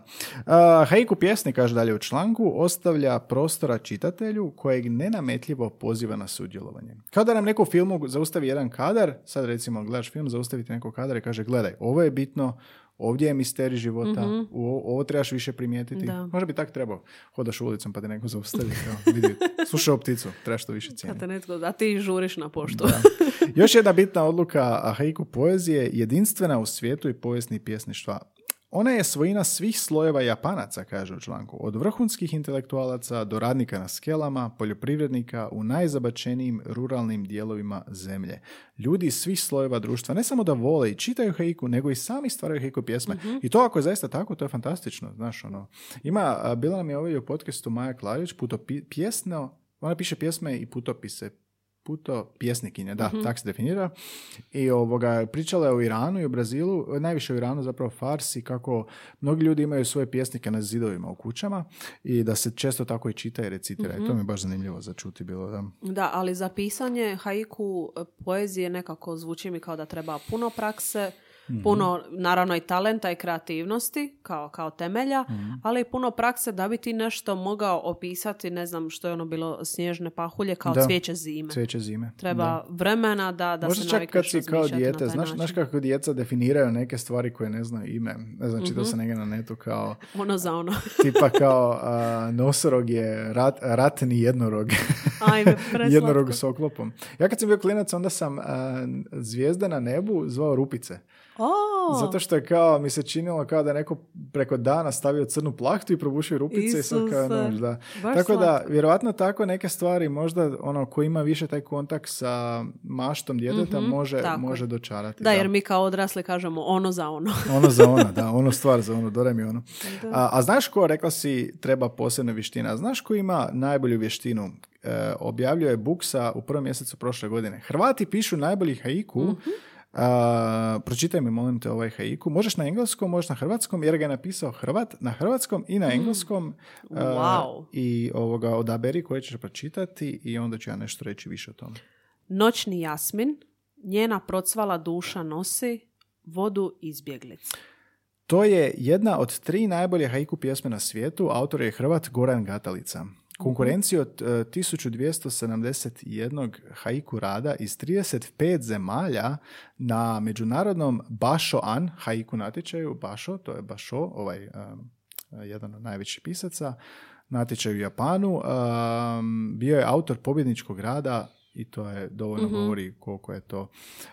[SPEAKER 1] A, haiku pjesnik, kaže dalje u članku, ostavlja prostora čitatelju kojeg nenametljivo poziva na sudjelovanje. Kao da nam neko u filmu zaustavi jedan kadar, sad recimo gledaš film, zaustaviti neko kadar i kaže gledaj, ovo je bitno, ovdje je misterij života, u- ovo trebaš više primijetiti.
[SPEAKER 2] Da.
[SPEAKER 1] Možda bi tak trebao. Hodaš ulicom pa te neko zaustavi. Kao, vidi, slušao pticu, trebaš to više cijeniti.
[SPEAKER 2] netko, a ti žuriš na poštu.
[SPEAKER 1] Još jedna bitna odluka haiku poezije, jedinstvena u svijetu i povijesnih pjesništva. Ona je svojina svih slojeva Japanaca, kaže u članku. Od vrhunskih intelektualaca do radnika na skelama, poljoprivrednika u najzabačenijim ruralnim dijelovima zemlje. Ljudi iz svih slojeva društva ne samo da vole i čitaju haiku, nego i sami stvaraju haiku pjesme. I to ako je zaista tako, to je fantastično. Znaš, ono. Ima, bila nam je ovdje u podcastu Maja Klarić, puto pjesno, ona piše pjesme i putopise puto, pjesnikinja, da, tak se definira. I ovoga, pričala je o Iranu i o Brazilu, najviše u Iranu zapravo farsi, kako mnogi ljudi imaju svoje pjesnike na zidovima u kućama i da se često tako i čita i recitira. I to mi je baš zanimljivo za čuti bilo. Da.
[SPEAKER 2] Da, ali za pisanje haiku e, poezije nekako zvuči mi kao da treba puno prakse,
[SPEAKER 1] Mhm.
[SPEAKER 2] puno naravno i talenta i kreativnosti kao, kao temelja,
[SPEAKER 1] Mhm.
[SPEAKER 2] ali i puno prakse da bi ti nešto mogao opisati, ne znam što je ono bilo snježne pahulje kao
[SPEAKER 1] Da.
[SPEAKER 2] cvijeće zime.
[SPEAKER 1] Cvijeće zime.
[SPEAKER 2] Treba vremena da, da
[SPEAKER 1] Možda
[SPEAKER 2] se
[SPEAKER 1] čak kad si kao dijete, znaš, znaš kako djeca definiraju neke stvari koje ne znaju ime. Ne znam,
[SPEAKER 2] Mhm.
[SPEAKER 1] čitao sam negdje na netu kao,
[SPEAKER 2] Ono za ono.
[SPEAKER 1] tipa kao a, nosorog je rat, ratni jednorog.
[SPEAKER 2] Ajme,
[SPEAKER 1] jednorog s oklopom. Ja kad sam bio klinac, onda sam a, zvijezde na nebu zvao rupice.
[SPEAKER 2] O,
[SPEAKER 1] Zato što je kao, mi se činilo kao da je neko preko dana stavio crnu plahtu i probušio rupice i sad kao
[SPEAKER 2] Isuse,
[SPEAKER 1] nož, da.
[SPEAKER 2] baš
[SPEAKER 1] Tako da,
[SPEAKER 2] slatko.
[SPEAKER 1] vjerojatno tako neke stvari, možda ono ko ima više taj kontakt sa maštom djeteta može,
[SPEAKER 2] Mhm, tako.
[SPEAKER 1] može dočarati.
[SPEAKER 2] Da, jer mi kao odrasli kažemo ono za ono.
[SPEAKER 1] Ono za ono, da, ono stvar za ono, dodaj mi ono. A, a znaš ko, rekla si, treba posebna vještina. Znaš ko ima najbolju vještinu? E, objavljuje Buksa u prvom mjesecu prošle godine. Hrvati pišu najbolji haiku.
[SPEAKER 2] Mhm.
[SPEAKER 1] A, pročitaj mi, molim te, ovaj haiku. Možeš na engleskom, možeš na hrvatskom, jer ga je napisao Hrvat na hrvatskom i na engleskom. A,
[SPEAKER 2] Mm. Wow.
[SPEAKER 1] I ovoga, odaberi koje ćeš pročitati i onda ću ja nešto reći više o tome.
[SPEAKER 2] Noćni jasmin, njena procvala duša nosi vodu izbjeglice.
[SPEAKER 1] To je jedna od tri najbolje haiku pjesme na svijetu. Autor je Hrvat Goran Gatalica. Konkurenciju od e, 1271 haiku rada iz 35 zemalja na međunarodnom Basho An haiku natječaju. Basho, to je Basho, ovaj um, jedan od najvećih pisaca, natječaj u Japanu. Um, bio je autor pobjedničkog rada i to je dovoljno govori koliko je to.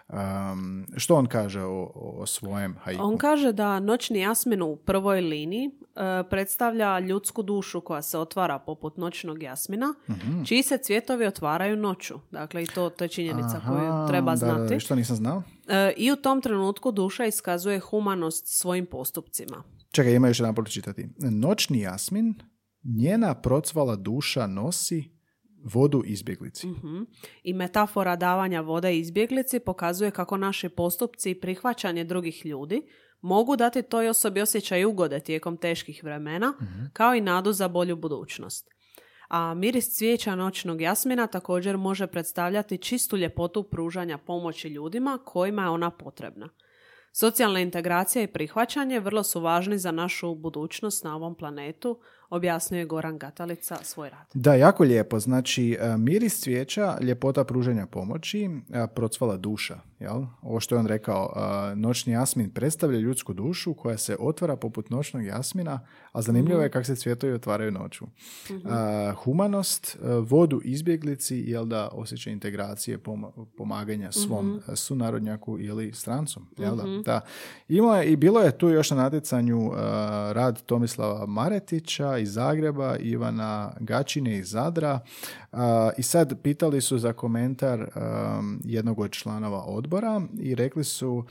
[SPEAKER 1] Um, što on kaže o, o svojem haiku?
[SPEAKER 2] On kaže da noćni jasmin u prvoj liniji e, predstavlja ljudsku dušu koja se otvara poput noćnog jasmina,
[SPEAKER 1] Mhm.
[SPEAKER 2] čiji se cvjetovi otvaraju noću. Dakle, i to, to je činjenica
[SPEAKER 1] Aha,
[SPEAKER 2] koju treba
[SPEAKER 1] da,
[SPEAKER 2] znati.
[SPEAKER 1] da, što nisam znao?
[SPEAKER 2] E, I u tom trenutku duša iskazuje humanost svojim postupcima.
[SPEAKER 1] Čekaj, ima još jedan pročitati. Noćni jasmin, njena procvala duša nosi vodu izbjeglici.
[SPEAKER 2] Mhm. I metafora davanja vode izbjeglici pokazuje kako naši postupci i prihvaćanje drugih ljudi mogu dati toj osobi osjećaj ugode tijekom teških vremena, kao i nadu za bolju budućnost. A miris cvijeća noćnog jasmina također može predstavljati čistu ljepotu pružanja pomoći ljudima kojima je ona potrebna. Socijalna integracija i prihvaćanje vrlo su važni za našu budućnost na ovom planetu, objasnio je Goran Gatalica svoj rad.
[SPEAKER 1] Da, jako lijepo. Znači, e, miris cvijeća, ljepota pruženja pomoći, e, procvala duša. Jel? Ovo što je on rekao, e, noćni jasmin predstavlja ljudsku dušu koja se otvara poput noćnog jasmina, a zanimljivo je kako se cvjetovi otvaraju noću. E, humanost, vodu izbjeglici, jel da osjećaj integracije, pom- pomaganja svom e, sunarodnjaku ili strancom. Jel da? da. Ima je, I bilo je tu još na natjecanju rad Tomislava Maretića iz Zagreba, Ivana Gačine iz Zadra i sad pitali su za komentar e, jednog od članova odbora i rekli su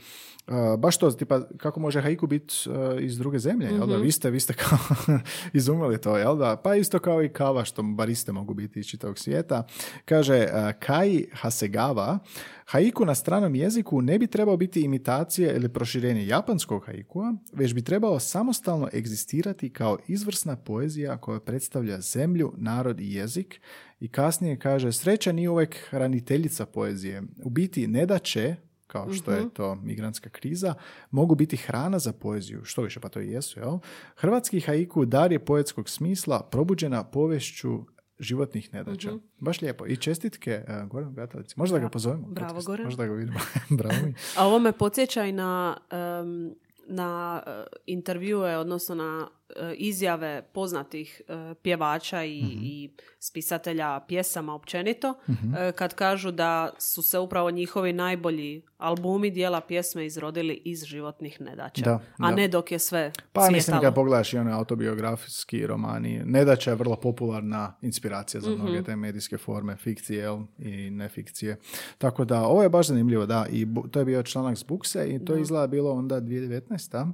[SPEAKER 1] e, baš to, tipa kako može haiku biti e, iz druge zemlje, jel da? Vi ste, vi ste kao izumeli to, jel da? Pa isto kao i kava što bariste mogu biti iz čitavog svijeta. Kaže e, Kai Hasegawa, haiku na stranom jeziku ne bi trebao biti imitacija ili proširenje japanskog haikua, već bi trebao samostalno egzistirati kao izvrsna poezija koja predstavlja zemlju, narod i jezik i kasnije kaže sreća nije uvijek hraniteljica poezije. U biti nedaće, kao što je to migrantska kriza, mogu biti hrana za poeziju. Što više, pa to i jesu, jel? Hrvatski haiku dar je poetskog smisla probuđena povešću životnih nedaća. Baš lijepo. I čestitke uh, Goran Gatalici. Možda ga pozovemo.
[SPEAKER 2] Bravo,
[SPEAKER 1] podcast.
[SPEAKER 2] Goran.
[SPEAKER 1] Možda ga vidimo. Bravo mi.
[SPEAKER 2] A ovo me podsjeća i na, em, na e, intervjue, odnosno na izjave poznatih e, pjevača i, i spisatelja pjesama općenito, e, kad kažu da su se upravo njihovi najbolji albumi dijela pjesme izrodili iz životnih nedaća.
[SPEAKER 1] Da,
[SPEAKER 2] a
[SPEAKER 1] da.
[SPEAKER 2] ne dok je sve
[SPEAKER 1] Pa mislim
[SPEAKER 2] cvjetalo.
[SPEAKER 1] kad pogledaš i one autobiografski romani, Nedaća je vrlo popularna inspiracija za mnoge te medijske forme, fikcije i nefikcije. Tako da, ovo je baš zanimljivo, da, i to je bio članak s Bukse i to je izgleda bilo onda 2019.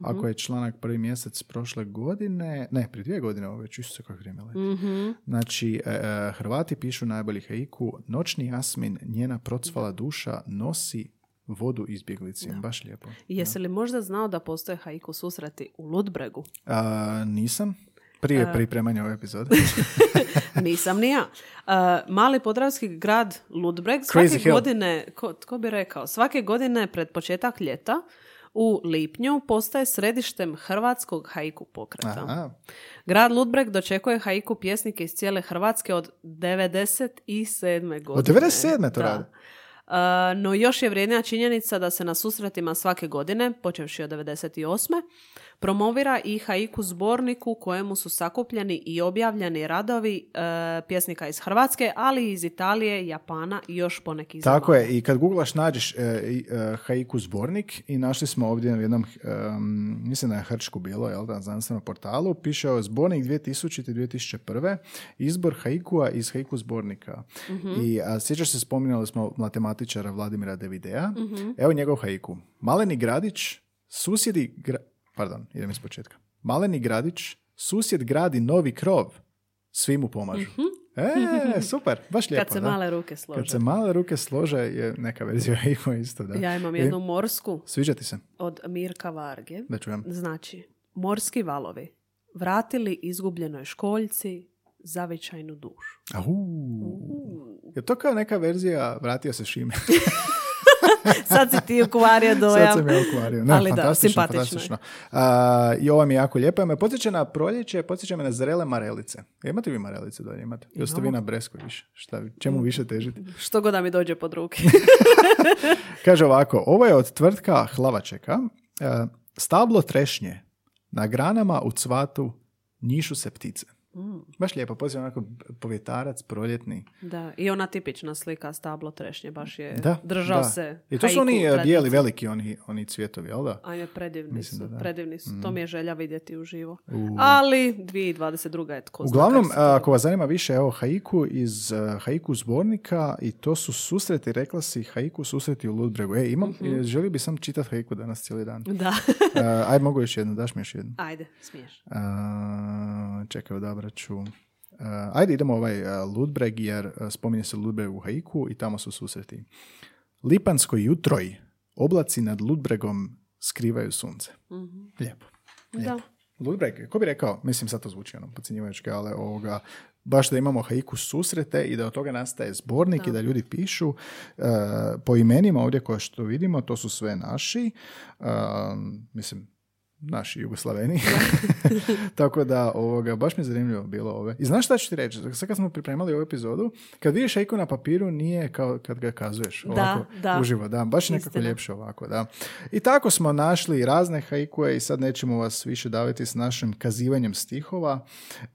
[SPEAKER 1] Ako je članak prvi mjesec prošle prošle godine, ne, prije dvije godine, ovo već isto kako vrijeme leti.
[SPEAKER 2] Mhm.
[SPEAKER 1] Znači, e, e, Hrvati pišu najbolji haiku, noćni jasmin, njena procvala duša nosi vodu izbjeglici. Baš lijepo.
[SPEAKER 2] Jesi li možda znao da postoje haiku susreti u Ludbregu?
[SPEAKER 1] A, nisam. Prije pripremanja ove epizode.
[SPEAKER 2] Nisam ni ja. Uh, mali podravski grad Ludbreg
[SPEAKER 1] Crazy
[SPEAKER 2] svake
[SPEAKER 1] Hill.
[SPEAKER 2] godine, ko, tko bi rekao, svake godine pred početak ljeta u lipnju postaje središtem hrvatskog haiku pokreta.
[SPEAKER 1] Aha.
[SPEAKER 2] Grad Ludbreg dočekuje haiku pjesnike iz cijele Hrvatske od 97. godine.
[SPEAKER 1] Od 97. to
[SPEAKER 2] Da.
[SPEAKER 1] rade?
[SPEAKER 2] Uh, no još je vrijednija činjenica da se na susretima svake godine, počevši od 98. promovira i haiku zbornik u kojemu su sakupljeni i objavljeni radovi uh, pjesnika iz Hrvatske, ali i iz Italije, Japana i još ponekih
[SPEAKER 1] Tako
[SPEAKER 2] zemalja.
[SPEAKER 1] je, i kad googlaš nađeš e, e, haiku zbornik i našli smo ovdje na jednom, em, mislim da je Hrčku bilo, jel da, na znanstvenom portalu, piše o zbornik 2000-2001. Izbor haikua iz haiku zbornika. I a, sjećaš se, spominjali smo matematičara Vladimira Devidea. Evo njegov haiku. Maleni gradić, susjedi... Gra... Pardon, idem iz početka. Maleni gradić, susjed gradi novi krov, svi mu pomažu. E, super, baš lijepo.
[SPEAKER 2] Kad se
[SPEAKER 1] da.
[SPEAKER 2] male ruke slože.
[SPEAKER 1] Kad se male ruke slože je neka verzija ima isto, da.
[SPEAKER 2] Ja imam jednu morsku
[SPEAKER 1] Sviđa ti se?
[SPEAKER 2] od Mirka Varge.
[SPEAKER 1] Da čujem.
[SPEAKER 2] Znači, morski valovi vratili izgubljenoj školjci zavičajnu dušu.
[SPEAKER 1] Ahu. Je to kao neka verzija Vratio se Šime?
[SPEAKER 2] Sad si ti ukvario dojam.
[SPEAKER 1] Sad sam je ukvario. Ne,
[SPEAKER 2] Ali da,
[SPEAKER 1] fantastično,
[SPEAKER 2] simpatično je.
[SPEAKER 1] fantastično. A, I ovo mi je jako lijepo. Me podsjeća na proljeće, podsjeća me na zrele marelice. Imate vi marelice dolje? Imate? Ili ste vi na Breskoj više? Šta, čemu više težite?
[SPEAKER 2] Što god da mi dođe pod ruke.
[SPEAKER 1] Kaže ovako, ovo je od tvrtka Hlavačeka. E, Stablo trešnje. Na granama u cvatu njišu se ptice.
[SPEAKER 2] Mm.
[SPEAKER 1] Baš lijepo, pozivam onako povjetarac, proljetni.
[SPEAKER 2] Da, i ona tipična slika stablo trešnje, baš je
[SPEAKER 1] Da,
[SPEAKER 2] držao
[SPEAKER 1] da.
[SPEAKER 2] se.
[SPEAKER 1] I to su oni e,
[SPEAKER 2] tradicije.
[SPEAKER 1] bijeli, veliki, oni, oni cvjetovi, jel da?
[SPEAKER 2] Ajme, predivni
[SPEAKER 1] Mislim
[SPEAKER 2] su,
[SPEAKER 1] da da.
[SPEAKER 2] predivni su. To mi je želja vidjeti uživo.
[SPEAKER 1] U.
[SPEAKER 2] Ali 2022. je tko zna
[SPEAKER 1] Uglavnom,
[SPEAKER 2] kako se to
[SPEAKER 1] a, ako vas zanima više, evo haiku iz uh, haiku zbornika i to su susreti, rekla si haiku susreti u Ludbregu. E, imam,
[SPEAKER 2] Mhm.
[SPEAKER 1] e, želio bi sam čitati haiku danas cijeli dan.
[SPEAKER 2] Da.
[SPEAKER 1] Uh, ajde, mogu još jednu, daš mi još jednu.
[SPEAKER 2] Ajde, smiješ.
[SPEAKER 1] Uh, čekaj, odabrat ću. Uh, ajde, idemo ovaj uh, Ludbreg, jer uh, spominje se Ludbreg u haiku i tamo su susreti. Lipansko jutroj, oblaci nad Ludbregom skrivaju sunce. Lijepo.
[SPEAKER 2] Mhm. Da.
[SPEAKER 1] Ludbreg, ko bi rekao, mislim sad to zvuči ono podcjenjivački, ali ovoga, baš da imamo haiku susrete i da od toga nastaje zbornik i da ljudi pišu e, po imenima ovdje koje što vidimo, to su sve naši, e, mislim, naši Jugoslaveni. Tako da, ovoga, baš mi je zanimljivo bilo ove. I znaš šta ću ti reći? Sad kad smo pripremali ovu epizodu, kad vidiš haiku na papiru, nije kao kad ga kazuješ. Ovako,
[SPEAKER 2] da.
[SPEAKER 1] Uživo, da. Baš je nekako
[SPEAKER 2] Istina.
[SPEAKER 1] ljepše ovako, da. I tako smo našli razne haikue i sad nećemo vas više daviti s našim kazivanjem stihova, uh,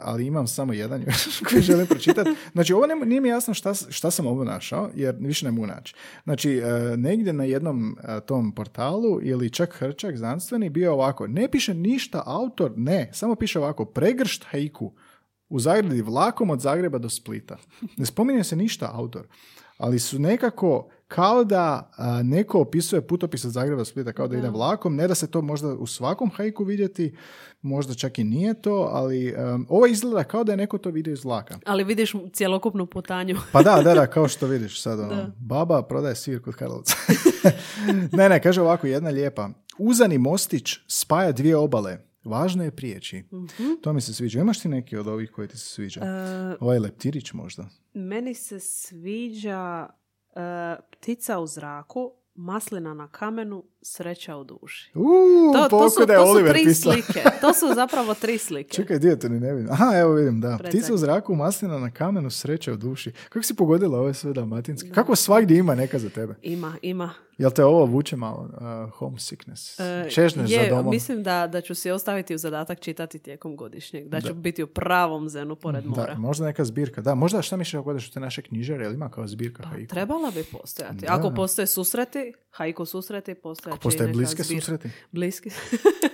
[SPEAKER 1] ali imam samo jedan još koji želim pročitati. Znači, ovo ne, nije mi jasno šta, šta sam ovo našao, jer više ne mogu naći. Znači, uh, negdje na jednom uh, tom portalu ili čak Hrčak znanstveni bio ovako, ne piše ništa autor, ne, samo piše ovako, pregršt haiku u Zagradi vlakom od Zagreba do Splita. Ne spominje se ništa autor, ali su nekako kao da a, neko opisuje putopis od Zagreba do Splita, kao da ide vlakom, ne da se to možda u svakom hajku vidjeti, možda čak i nije to, ali um, ovo izgleda kao da je neko to vidio iz vlaka.
[SPEAKER 2] Ali vidiš cjelokupnu putanju.
[SPEAKER 1] Pa da, da, da, kao što vidiš sad, ono, baba prodaje sir kod Karlovca. ne, ne, kaže ovako, jedna lijepa. Uzani mostić spaja dvije obale. Važno je prijeći. To mi se sviđa. Imaš ti neki od ovih koji ti se sviđa?
[SPEAKER 2] E,
[SPEAKER 1] Ovaj leptirić možda.
[SPEAKER 2] meni se sviđa e, ptica u zraku, maslina na kamenu, sreća u duši.
[SPEAKER 1] Uuu,
[SPEAKER 2] To, to su,
[SPEAKER 1] da
[SPEAKER 2] to su tri
[SPEAKER 1] pisao.
[SPEAKER 2] slike. To su zapravo tri slike.
[SPEAKER 1] Čekaj, dio to ni ne vidim. Aha, evo vidim, da.
[SPEAKER 2] Predzadnji.
[SPEAKER 1] Ptica u zraku, maslina na kamenu, sreća u duši. Kako si pogodila ove sve dalmatinske? Kako svagdje ima neka za tebe?
[SPEAKER 2] Ima, ima.
[SPEAKER 1] Jel te ovo vuče malo? Uh, homesickness.
[SPEAKER 2] E,
[SPEAKER 1] Čežneš
[SPEAKER 2] je,
[SPEAKER 1] za domom.
[SPEAKER 2] Mislim da, da ću si ostaviti u zadatak čitati tijekom godišnjeg. Da ću biti u pravom zenu pored mora.
[SPEAKER 1] Da, možda neka zbirka. Da, možda šta mišlješ ako odeš u te naše knjižare, jel ima kao zbirka haiku?
[SPEAKER 2] Trebala bi postojati.
[SPEAKER 1] Da.
[SPEAKER 2] Ako postoje susreti, hajko susreti, postoje
[SPEAKER 1] Postoje bliske susreti.
[SPEAKER 2] Bliski.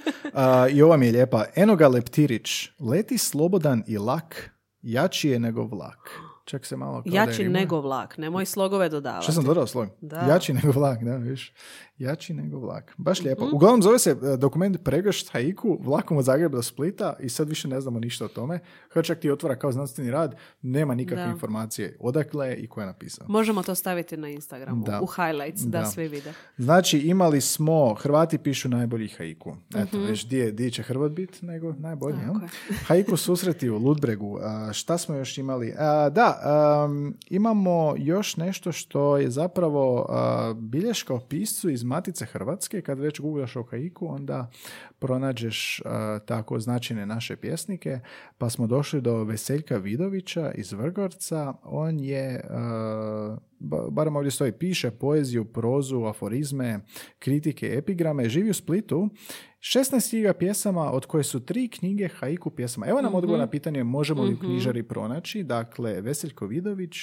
[SPEAKER 1] A, I ova mi je lijepa. Enoga leptirić, leti slobodan i lak, jači je nego vlak. Čak se malo...
[SPEAKER 2] Jači nego vlak, nemoj slogove dodavati.
[SPEAKER 1] Što sam dodao slog?
[SPEAKER 2] Da.
[SPEAKER 1] Jači nego vlak, da, viš. Jači nego vlak. Baš
[SPEAKER 2] Mhm.
[SPEAKER 1] lijepo. Uglavnom zove se e, dokument Pregršt haiku vlakom od Zagreba do Splita i sad više ne znamo ništa o tome. Hrčak ti otvara kao znanstveni rad, nema nikakve
[SPEAKER 2] Da.
[SPEAKER 1] informacije odakle je i ko je napisao.
[SPEAKER 2] Možemo to staviti na Instagramu,
[SPEAKER 1] Da.
[SPEAKER 2] u highlights, da,
[SPEAKER 1] Da.
[SPEAKER 2] svi vide.
[SPEAKER 1] Znači, imali smo, Hrvati pišu najbolji haiku. Eto,
[SPEAKER 2] Mhm.
[SPEAKER 1] već di, je- di će Hrvat bit, nego najbolji.
[SPEAKER 2] je.
[SPEAKER 1] Haiku susreti u Ludbregu. A, šta smo još imali? A, da, am, imamo još nešto što je zapravo a, bilješka o piscu iz Matice Hrvatske. Kad već googlaš o haiku, onda pronađeš a, tako značajne naše pjesnike. Pa smo došli do Veseljka Vidovića iz Vrgorca. On je, ba- barem ovdje stoji, piše poeziju, prozu, aforizme, kritike, epigrame, živi u Splitu. 16 knjiga pjesama, od koje su tri knjige haiku pjesama. Evo nam odgovor na pitanje možemo li u knjižari pronaći. Dakle, Veseljko Vidović,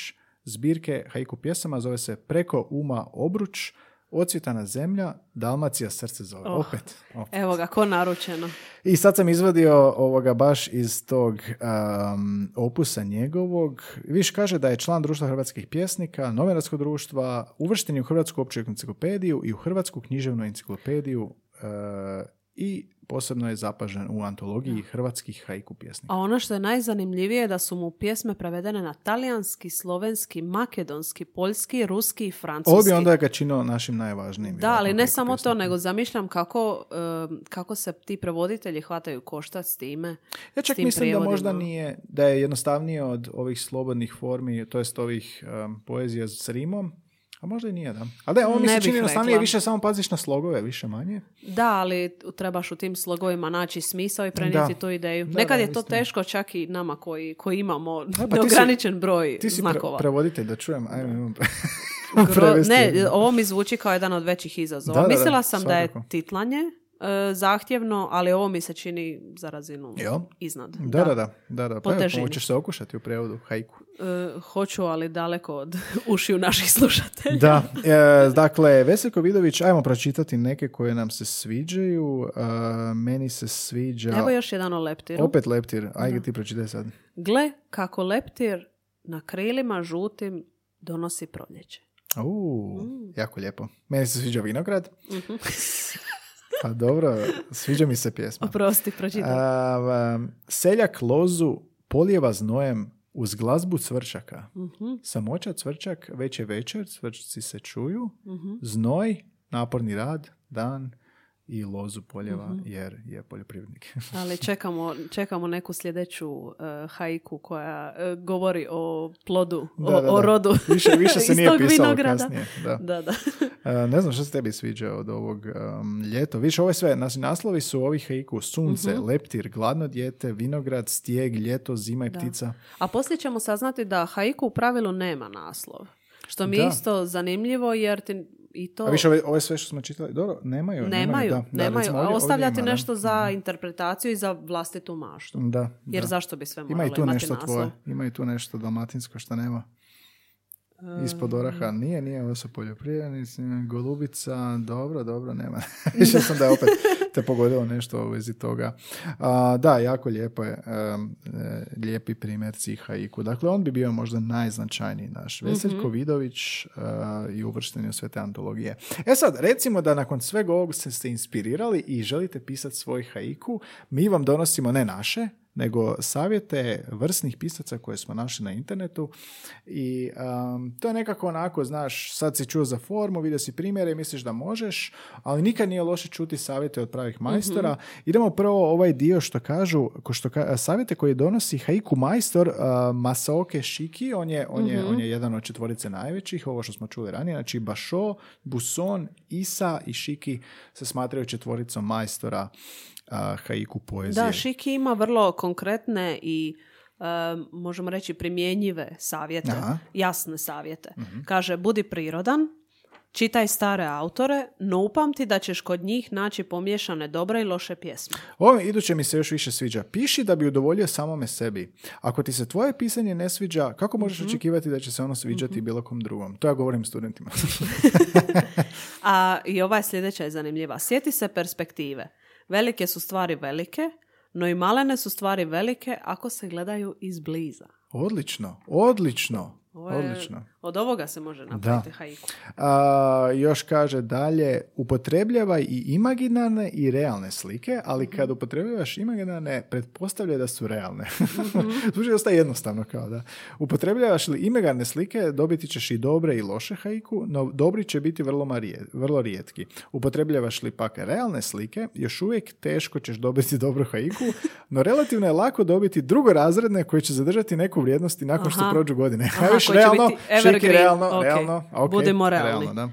[SPEAKER 1] zbirke haiku pjesama, zove se Preko uma obruč, Ocvjetana zemlja, Dalmacija srce zove.
[SPEAKER 2] Oh.
[SPEAKER 1] Opet, opet.
[SPEAKER 2] Evo ga, ko naručeno.
[SPEAKER 1] I sad sam izvadio ovoga baš iz tog um, opusa njegovog. Viš kaže da je član društva hrvatskih pjesnika, novinarskog društva, uvršten je u Hrvatsku opću enciklopediju i u Hrvatsku književnu enciklopediju uh, i posebno je zapažen u antologiji hrvatskih haiku pjesnika.
[SPEAKER 2] A ono što je najzanimljivije je da su mu pjesme prevedene na talijanski, slovenski, makedonski, poljski, ruski i francuski.
[SPEAKER 1] Ovo bi onda ga činilo našim najvažnijim.
[SPEAKER 2] Da, ali ne samo to,
[SPEAKER 1] pjesnikom.
[SPEAKER 2] nego zamišljam kako, em, kako se ti prevoditelji hvataju koštac s time.
[SPEAKER 1] Ja čak mislim da možda
[SPEAKER 2] prijevodima.
[SPEAKER 1] nije, da je jednostavnije od ovih slobodnih formi, to jest ovih um, poezija s rimom, a možda i nije, da. Ali da, ovo mi se čini jednostavnije, više samo paziš na slogove, više manje.
[SPEAKER 2] Da, ali trebaš u tim slogovima naći smisao i prenijeti tu ideju.
[SPEAKER 1] Da,
[SPEAKER 2] Nekad
[SPEAKER 1] da,
[SPEAKER 2] je to
[SPEAKER 1] istina.
[SPEAKER 2] teško čak i nama koji, koji imamo
[SPEAKER 1] pa ti si-
[SPEAKER 2] neograničen broj
[SPEAKER 1] Ti si pre-
[SPEAKER 2] znakova.
[SPEAKER 1] prevoditelj, da čujem, ajme, imam pre-
[SPEAKER 2] Gro- ne, ovo mi zvuči kao jedan od većih izazova.
[SPEAKER 1] Da, da, da,
[SPEAKER 2] Mislila sam da je titlanje e, zahtjevno, ali ovo mi se čini za razinu
[SPEAKER 1] Jel?
[SPEAKER 2] iznad.
[SPEAKER 1] Da, da, da, da, da. Pa se okušati u prevodu haiku.
[SPEAKER 2] E, hoću, ali daleko od ušiju naših slušatelja.
[SPEAKER 1] Da, e, dakle, Veseljko Vidović, ajmo pročitati neke koje nam se sviđaju. E, meni se sviđa...
[SPEAKER 2] Evo još jedan o leptiru.
[SPEAKER 1] Opet leptir, ajde ti pročitaj sad.
[SPEAKER 2] Gle kako leptir na krilima žutim donosi proljeće.
[SPEAKER 1] Uuu,
[SPEAKER 2] Mm.
[SPEAKER 1] jako lijepo. Meni se sviđa vinograd.
[SPEAKER 2] Mhm.
[SPEAKER 1] Pa dobro, sviđa mi se pjesma.
[SPEAKER 2] Oprosti, pročitaj.
[SPEAKER 1] A, seljak lozu polijeva znojem uz glazbu cvrčaka.
[SPEAKER 2] Mhm,
[SPEAKER 1] Samoća cvrčak, već je večer, cvrčci se čuju.
[SPEAKER 2] mhm.
[SPEAKER 1] Znoj, naporni rad, dan i lozu poljeva
[SPEAKER 2] Mhm.
[SPEAKER 1] jer je poljoprivrednik.
[SPEAKER 2] Ali čekamo, čekamo neku sljedeću e, haiku koja e, govori o plodu,
[SPEAKER 1] Da,
[SPEAKER 2] o,
[SPEAKER 1] da,
[SPEAKER 2] o
[SPEAKER 1] da.
[SPEAKER 2] rodu.
[SPEAKER 1] Više, više se nije pisalo
[SPEAKER 2] vinograda.
[SPEAKER 1] kasnije. Da.
[SPEAKER 2] Da, da.
[SPEAKER 1] E, ne znam što se tebi sviđa od ovog um, ljeto. Više ovo je sve, znači naslovi su ovih haiku, sunce,
[SPEAKER 2] Mhm.
[SPEAKER 1] leptir, gladno dijete, vinograd, stijeg, ljeto, zima i
[SPEAKER 2] Da.
[SPEAKER 1] ptica.
[SPEAKER 2] A poslije ćemo saznati da haiku u pravilu nema naslov. Što mi je isto zanimljivo jer ti i to
[SPEAKER 1] A više ove, ove sve što smo čitali, dobro, nemaju.
[SPEAKER 2] nemaju.
[SPEAKER 1] da, da,
[SPEAKER 2] nemaju.
[SPEAKER 1] ovdje- ovdje
[SPEAKER 2] ostavljati
[SPEAKER 1] ima, da.
[SPEAKER 2] nešto za interpretaciju i za vlastitu maštu.
[SPEAKER 1] Da,
[SPEAKER 2] Jer
[SPEAKER 1] da.
[SPEAKER 2] zašto bi sve
[SPEAKER 1] Ima
[SPEAKER 2] moralo
[SPEAKER 1] i tu nešto
[SPEAKER 2] naslov?
[SPEAKER 1] tvoje. Ima i tu nešto dalmatinsko što nema. Ispod oraha nije, nije, ovo su poljoprivrednici, golubica, dobro, dobro, nema. Više sam da je opet te pogodilo nešto u vezi toga. A, da, jako lijepo je, e, lijepi primjerci haiku. Dakle, on bi bio možda najznačajniji naš. Veseljko Vidović e, i uvršten je u sve te antologije. E sad, recimo da nakon svega ovog ste se inspirirali i želite pisati svoj haiku, mi vam donosimo ne naše, nego savjete vrsnih pisaca koje smo našli na internetu. I um, to je nekako onako, znaš, sad si čuo za formu, vidio si primjere misliš da možeš, ali nikad nije loše čuti savjete od pravih majstora. Idemo prvo ovaj dio što kažu, ko što ka, savjete koje donosi haiku majstor uh, Masaoke Shiki, on je, on, je, on je jedan od četvorice najvećih, ovo što smo čuli ranije, znači Basho, Buson, Isa i Shiki se smatraju četvoricom majstora uh, haiku poezije.
[SPEAKER 2] Da, Šiki ima vrlo konkretne i um, možemo reći primjenjive savjete,
[SPEAKER 1] Aha.
[SPEAKER 2] Jasne savjete. Kaže, budi prirodan, čitaj stare autore, no upamti da ćeš kod njih naći pomiješane dobre i loše pjesme.
[SPEAKER 1] Ovo iduće mi se još više sviđa. Piši da bi udovoljio samome sebi. Ako ti se tvoje pisanje ne sviđa, kako možeš
[SPEAKER 2] Mhm.
[SPEAKER 1] očekivati da će se ono sviđati bilo kom drugom? To ja govorim studentima.
[SPEAKER 2] A i ova je sljedeća je zanimljiva. Sjeti se perspektive. Velike su stvari velike, No i malene su stvari velike ako se gledaju izbliza.
[SPEAKER 1] Odlično, odlično,
[SPEAKER 2] Ovo je-
[SPEAKER 1] odlično.
[SPEAKER 2] Od ovoga se može napraviti haiku.
[SPEAKER 1] A, još kaže dalje, upotrebljavaj i imaginarne i realne slike, ali kad upotrebljavaš imaginarne, pretpostavlja da su realne. Zvuči dosta jednostavno kao da. Upotrebljavaš li imaginarne slike, dobiti ćeš i dobre i loše haiku, no dobri će biti vrlo, marije, vrlo rijetki. Upotrebljavaš li pak realne slike, još uvijek teško ćeš dobiti dobru haiku, no relativno je lako dobiti drugorazredne koje će zadržati neku vrijednost i nakon što
[SPEAKER 2] Aha.
[SPEAKER 1] prođu godine.
[SPEAKER 2] Aha,
[SPEAKER 1] realno,
[SPEAKER 2] biti
[SPEAKER 1] realno,
[SPEAKER 2] Ok.
[SPEAKER 1] realno, ok,
[SPEAKER 2] Budimo realni.
[SPEAKER 1] realno, da.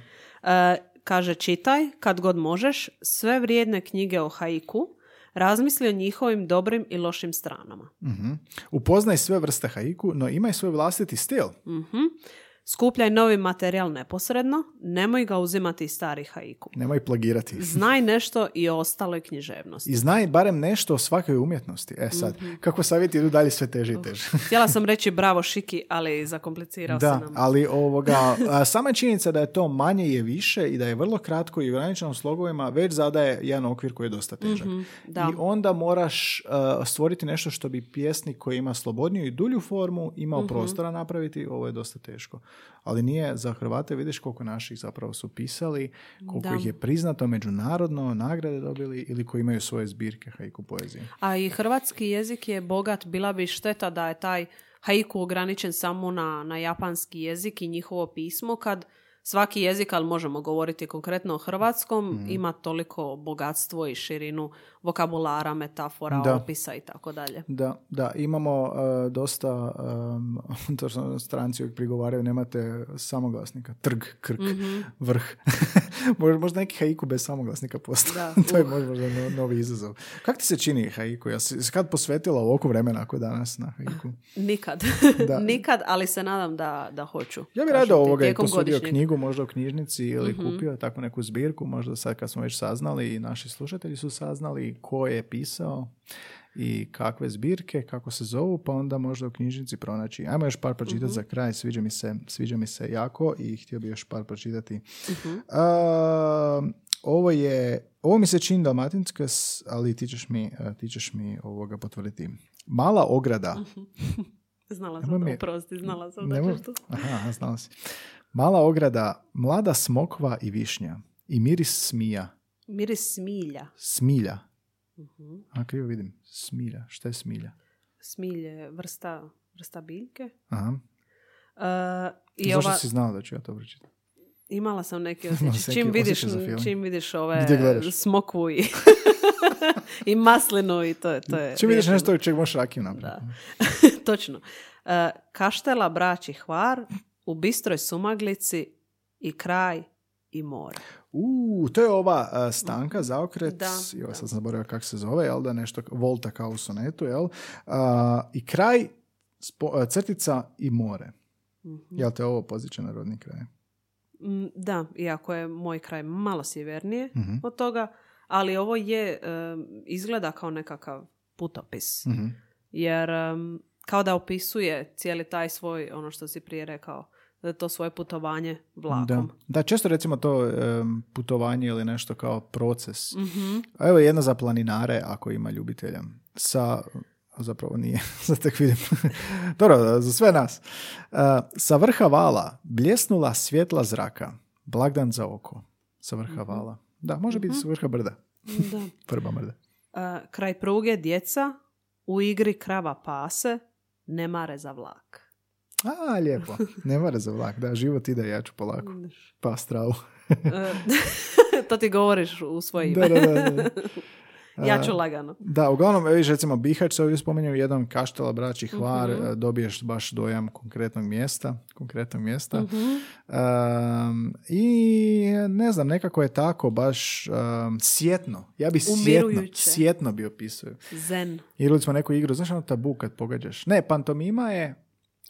[SPEAKER 2] E, kaže, čitaj kad god možeš sve vrijedne knjige o haiku, razmisli o njihovim dobrim i lošim stranama.
[SPEAKER 1] Mhm. Upoznaj sve vrste haiku, no imaj svoj vlastiti stil.
[SPEAKER 2] Mhm. Skupljaj novi materijal neposredno, nemoj ga uzimati iz starih haiku.
[SPEAKER 1] Nemoj plagirati.
[SPEAKER 2] Znaj nešto i o ostaloj književnosti.
[SPEAKER 1] I znaj barem nešto o svakoj umjetnosti. E sad,
[SPEAKER 2] Mhm.
[SPEAKER 1] kako savjeti idu dalje sve teže i teže.
[SPEAKER 2] Htjela sam reći bravo Šiki, ali zakomplicirao
[SPEAKER 1] Da,
[SPEAKER 2] si nam.
[SPEAKER 1] ali ovoga, a, sama činjenica da je to manje je više i da je vrlo kratko i ograničeno slogovima već zadaje jedan okvir koji je dosta težak.
[SPEAKER 2] Mhm, da.
[SPEAKER 1] I onda moraš a, stvoriti nešto što bi pjesnik koji ima slobodniju i dulju formu imao
[SPEAKER 2] Mhm.
[SPEAKER 1] prostora napraviti, ovo je dosta teško. Ali nije za Hrvate, vidiš koliko naših zapravo su pisali, koliko
[SPEAKER 2] Da.
[SPEAKER 1] ih je priznato međunarodno, nagrade dobili ili koji imaju svoje zbirke haiku poezije.
[SPEAKER 2] A i hrvatski jezik je bogat, bila bi šteta da je taj haiku ograničen samo na, na japanski jezik i njihovo pismo, kad svaki jezik, ali možemo govoriti konkretno o hrvatskom,
[SPEAKER 1] Mhm.
[SPEAKER 2] ima toliko bogatstvo i širinu vokabulara, metafora,
[SPEAKER 1] Da.
[SPEAKER 2] opisa i tako dalje.
[SPEAKER 1] Da, da, imamo e, dosta, um, to što stranci uvijek prigovaraju, nemate samoglasnika, trg, krk,
[SPEAKER 2] Mhm.
[SPEAKER 1] vrh. možda, neki haiku bez samoglasnika postoji. To je
[SPEAKER 2] uh.
[SPEAKER 1] možda no- novi izazov. Kako ti se čini haiku? Ja si kad posvetila ovoliko vremena ako danas na haiku?
[SPEAKER 2] Nikad.
[SPEAKER 1] Da.
[SPEAKER 2] Nikad, ali se nadam da, da hoću.
[SPEAKER 1] Ja bih rado ovoga i posudio
[SPEAKER 2] godišnjeg.
[SPEAKER 1] Knjigu možda u knjižnici ili
[SPEAKER 2] Mhm.
[SPEAKER 1] kupio takvu neku zbirku, možda sad kad smo već saznali i naši slušatelji su saznali ko je pisao i kakve zbirke, kako se zovu, pa onda možda u knjižnici pronaći. Ajmo još par pročitati
[SPEAKER 2] Mhm.
[SPEAKER 1] za kraj, sviđa mi, se, sviđa mi se jako i htio bih još par pročitati.
[SPEAKER 2] Mhm.
[SPEAKER 1] A, ovo je, ovo mi se čini dalmatinska, ali ti ćeš mi, a, ti ćeš mi ovoga potvrditi. Mala ograda.
[SPEAKER 2] Znala
[SPEAKER 1] Nemoj
[SPEAKER 2] sam to, oprosti, znala sam da
[SPEAKER 1] aha, znala si. Mala ograda, mlada smokva i višnja. I miris smija.
[SPEAKER 2] Miris smilja.
[SPEAKER 1] Smilja.
[SPEAKER 2] Mhm.
[SPEAKER 1] A krivo vidim. Smilja. Šta je smilja?
[SPEAKER 2] Smilje, vrsta, vrsta biljke.
[SPEAKER 1] Aha.
[SPEAKER 2] Uh, I
[SPEAKER 1] Zašto
[SPEAKER 2] ova,
[SPEAKER 1] si znala da ću ja to pročitati?
[SPEAKER 2] imala sam neki
[SPEAKER 1] Imala
[SPEAKER 2] osjećaj.
[SPEAKER 1] si
[SPEAKER 2] Čim vidiš, čim vidiš ove smokvu i, i maslinu i to je, to je
[SPEAKER 1] Čim vidiš nešto čeg možeš rakiju napraviti.
[SPEAKER 2] Da. Točno. Uh, kaštela, braći, hvar, u bistroj sumaglici i kraj i more.
[SPEAKER 1] U, to je ova a, stanka, zaokret,
[SPEAKER 2] Da, da.
[SPEAKER 1] sad sam zaboravio kako se zove, jel da nešto volta kao u sonetu, jel? A, I kraj, spo- a, crtica i more.
[SPEAKER 2] Mhm.
[SPEAKER 1] Jel te ovo poziče na rodni kraj?
[SPEAKER 2] Mm, Da, iako je moj kraj malo sjevernije
[SPEAKER 1] Mhm.
[SPEAKER 2] od toga, ali ovo je, um, izgleda kao nekakav putopis.
[SPEAKER 1] Mhm.
[SPEAKER 2] Jer um, kao da opisuje cijeli taj svoj, ono što si prije rekao, to svoje putovanje vlakom.
[SPEAKER 1] Da. da, često recimo to em, putovanje ili nešto kao proces.
[SPEAKER 2] Mhm.
[SPEAKER 1] A Evo jedna za planinare ako ima ljubitelja. Sa, zapravo nije, sad tek vidim. Dobro, za sve nas. Uh, sa vrha vala bljesnula svjetla zraka. Blagdan za oko. Sa vrha vala. Da, može biti sa vrha brda.
[SPEAKER 2] Da.
[SPEAKER 1] Prba brda.
[SPEAKER 2] Uh, kraj pruge djeca, u igri krava pase, ne mare za vlak.
[SPEAKER 1] A, lijepo. Ne mora za vlak. Da, život ide, ja ću polako. Pa stravu.
[SPEAKER 2] Uh, to ti govoriš u svoje ime.
[SPEAKER 1] da, da, da, da.
[SPEAKER 2] ja ću lagano.
[SPEAKER 1] Da, uglavnom, vidiš, recimo, Bihać se ovdje spominje jedan kaštela, braći, hvar, e, dobiješ baš dojam konkretnog mjesta, konkretnog mjesta.
[SPEAKER 2] Mhm.
[SPEAKER 1] Um, I ne znam, nekako je tako baš um, sjetno. Ja bi sjetno, sjetno bi opisao.
[SPEAKER 2] Zen.
[SPEAKER 1] Igrali smo neku igru, znaš ono tabu kad pogađaš? Ne, pantomima je,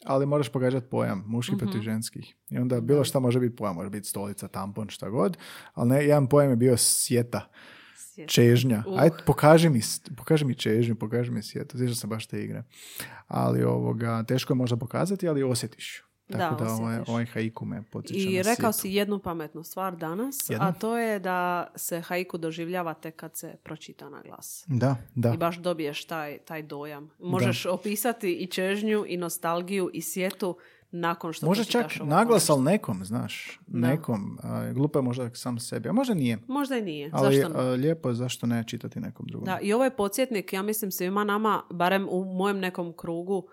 [SPEAKER 1] ali moraš pogađati pojam, muški protiv ženskih. I onda bilo šta može biti pojam, može biti stolica, tampon, šta god, ali ne, jedan pojam je bio sjeta.
[SPEAKER 2] Sjet.
[SPEAKER 1] Čežnja.
[SPEAKER 2] Uh.
[SPEAKER 1] Ajde, pokaži mi, pokaži mi čežnju, pokaži mi sjetu. Sjećam se baš te igre. Ali ovoga, teško je možda pokazati, ali osjetiš. Tako da,
[SPEAKER 2] Da,
[SPEAKER 1] ovaj, ovaj haiku me podsjeća
[SPEAKER 2] I
[SPEAKER 1] na
[SPEAKER 2] rekao
[SPEAKER 1] sjetu.
[SPEAKER 2] si jednu pametnu stvar danas, a to je da se haiku doživljava tek kad se pročita na glas.
[SPEAKER 1] Da, da.
[SPEAKER 2] I baš dobiješ taj, taj dojam. Možeš opisati i čežnju, i nostalgiju, i sjetu nakon što
[SPEAKER 1] Može čak naglas, ali nekom, znaš. Nekom. A, glupo je možda sam sebi. A možda nije.
[SPEAKER 2] Možda i nije.
[SPEAKER 1] Ali
[SPEAKER 2] Zašto ne?
[SPEAKER 1] lijepo je zašto ne čitati nekom drugom.
[SPEAKER 2] Da, i ovo je podsjetnik, ja mislim svima nama, barem u mojem nekom krugu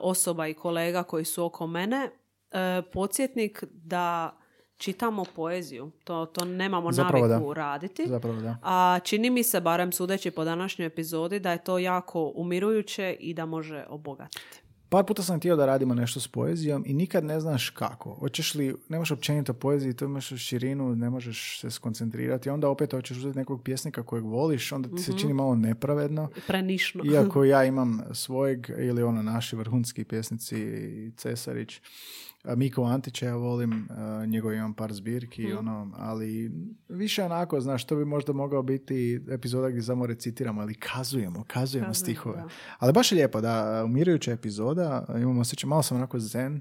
[SPEAKER 2] osoba i kolega koji su oko mene, e, podsjetnik da čitamo poeziju. To, to nemamo
[SPEAKER 1] Zapravo
[SPEAKER 2] naviku
[SPEAKER 1] da.
[SPEAKER 2] raditi.
[SPEAKER 1] Zapravo da.
[SPEAKER 2] A čini mi se, barem sudeći po današnjoj epizodi, da je to jako umirujuće i da može obogatiti.
[SPEAKER 1] Par puta sam htio da radimo nešto s poezijom i nikad ne znaš kako. Hoćeš li, nemaš općenito poeziji, to imaš širinu, ne možeš se skoncentrirati. Onda opet hoćeš uzeti nekog pjesnika kojeg voliš, onda ti
[SPEAKER 2] Mhm.
[SPEAKER 1] se čini malo nepravedno.
[SPEAKER 2] Prenišno.
[SPEAKER 1] Iako ja imam svojeg, ili ono naši vrhunski pjesnici, Cesarić, Miko Antića ja volim, njegov imam par zbirki,
[SPEAKER 2] Mhm.
[SPEAKER 1] ono, ali više onako, znaš, to bi možda mogao biti epizoda gdje samo recitiramo, ali kazujemo, kazujemo
[SPEAKER 2] Kazujemo,
[SPEAKER 1] stihove.
[SPEAKER 2] da.
[SPEAKER 1] Ali baš je lijepo, da, umirujuća epizoda, imam osjećaj, malo sam onako zen,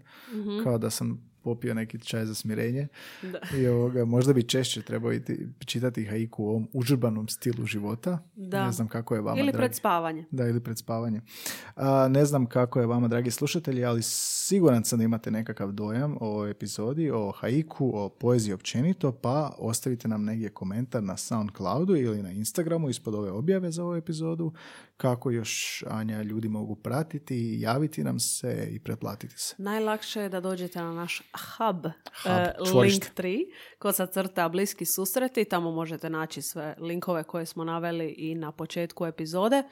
[SPEAKER 1] kao da sam popio neki čaj za smirenje.
[SPEAKER 2] Da.
[SPEAKER 1] i ovoga, možda bi češće trebao iti, čitati haiku u ovom užurbanom stilu života.
[SPEAKER 2] Da.
[SPEAKER 1] Ne znam kako je vama,
[SPEAKER 2] Ili
[SPEAKER 1] dragi.
[SPEAKER 2] pred spavanje.
[SPEAKER 1] Da, ili pred spavanje. A, ne znam kako je vama, dragi slušatelji, ali siguran sam da imate nekakav dojam o epizodi, o haiku, o poeziji općenito, pa ostavite nam negdje komentar na Soundcloudu ili na Instagramu ispod ove objave za ovu epizodu, kako još, Anja, ljudi mogu pratiti, javiti nam se i pretplatiti se.
[SPEAKER 2] Najlakše je da dođete na naš hub,
[SPEAKER 1] Hub, čvorište.
[SPEAKER 2] link 3, kod sa crta bliski susreti. Tamo možete naći sve linkove koje smo naveli i na početku epizode.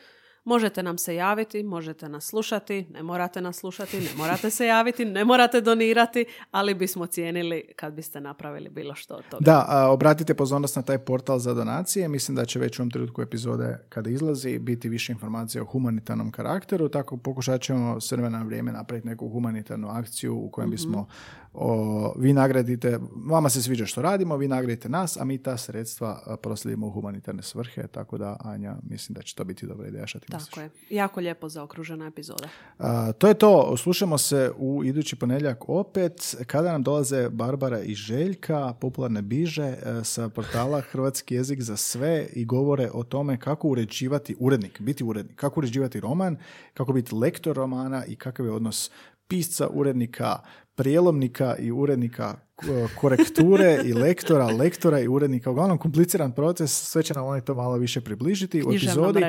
[SPEAKER 2] Možete nam se javiti, možete nas slušati, ne morate nas slušati, ne morate se javiti, ne morate donirati, ali bismo cijenili kad biste napravili bilo što od toga.
[SPEAKER 1] Da, a, obratite pozornost na taj portal za donacije. Mislim da će već u ovom trenutku epizode kada izlazi biti više informacija o humanitarnom karakteru, tako pokušat ćemo s vremena na vrijeme napraviti neku humanitarnu akciju u kojem bismo o, vi nagradite, vama se sviđa što radimo, vi nagradite nas, a mi ta sredstva proslijedimo u humanitarne svrhe, tako da Anja, mislim da će to biti dobra ideja što ti misliš.
[SPEAKER 2] Tako je. Jako lijepo zaokružena epizoda.
[SPEAKER 1] A, to je to. Slušamo se u idući ponedjeljak opet kada nam dolaze Barbara i Željka, popularne biže e, sa portala Hrvatski jezik za sve i govore o tome kako uređivati urednik, biti urednik, kako uređivati roman, kako biti lektor romana i kakav je odnos pisca, urednika, prijelomnika i urednika k- korekture i lektora, lektora i urednika. Uglavnom kompliciran proces, sve će nam oni to malo više približiti. U epizodi,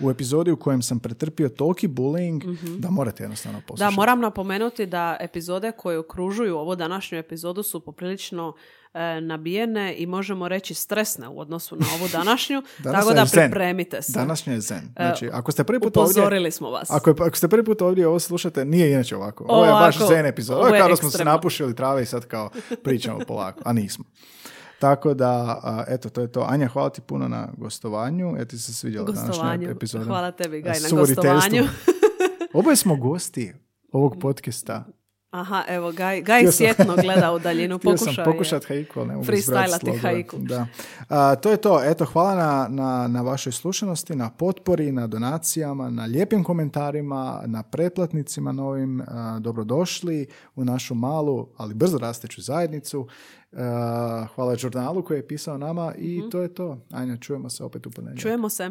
[SPEAKER 1] u epizodi u kojem sam pretrpio toliki bullying da morate jednostavno
[SPEAKER 2] Da,
[SPEAKER 1] poslušati.
[SPEAKER 2] moram napomenuti da epizode koje okružuju ovu današnju epizodu su poprilično e, nabijene i možemo reći stresne u odnosu na ovu današnju, tako da pripremite se.
[SPEAKER 1] Današnje je zen. Znači, ako ste prvi put ovdje...
[SPEAKER 2] Upozorili smo vas.
[SPEAKER 1] Ako, je- ako ste prvi put ovdje ovo slušate, nije inače ovako. Ovo je baš zen epizod. Ovo je
[SPEAKER 2] je
[SPEAKER 1] kao da smo se napušili trave i sad kao pričamo polako, a nismo. Tako da, eto, to je to. Anja, hvala ti puno na gostovanju. Eto ti se svidjela današnja epizoda.
[SPEAKER 2] Hvala tebi, Gaj, na gostovanju.
[SPEAKER 1] Oboje smo gosti ovog podcasta.
[SPEAKER 2] Aha, evo, Gaj, Gaj sjetno gleda u daljinu. Pokušao
[SPEAKER 1] sam
[SPEAKER 2] je.
[SPEAKER 1] pokušat haiku, ali ne mogu
[SPEAKER 2] haiku.
[SPEAKER 1] Da. A, to je to. Eto, hvala na, na, na vašoj slušanosti, na potpori, na donacijama, na lijepim komentarima, na pretplatnicima novim. A, dobrodošli u našu malu, ali brzo rasteću zajednicu. A, hvala žurnalu koji je pisao nama i to je to. Anja, čujemo se opet u ponedjeljak.
[SPEAKER 2] Čujemo se.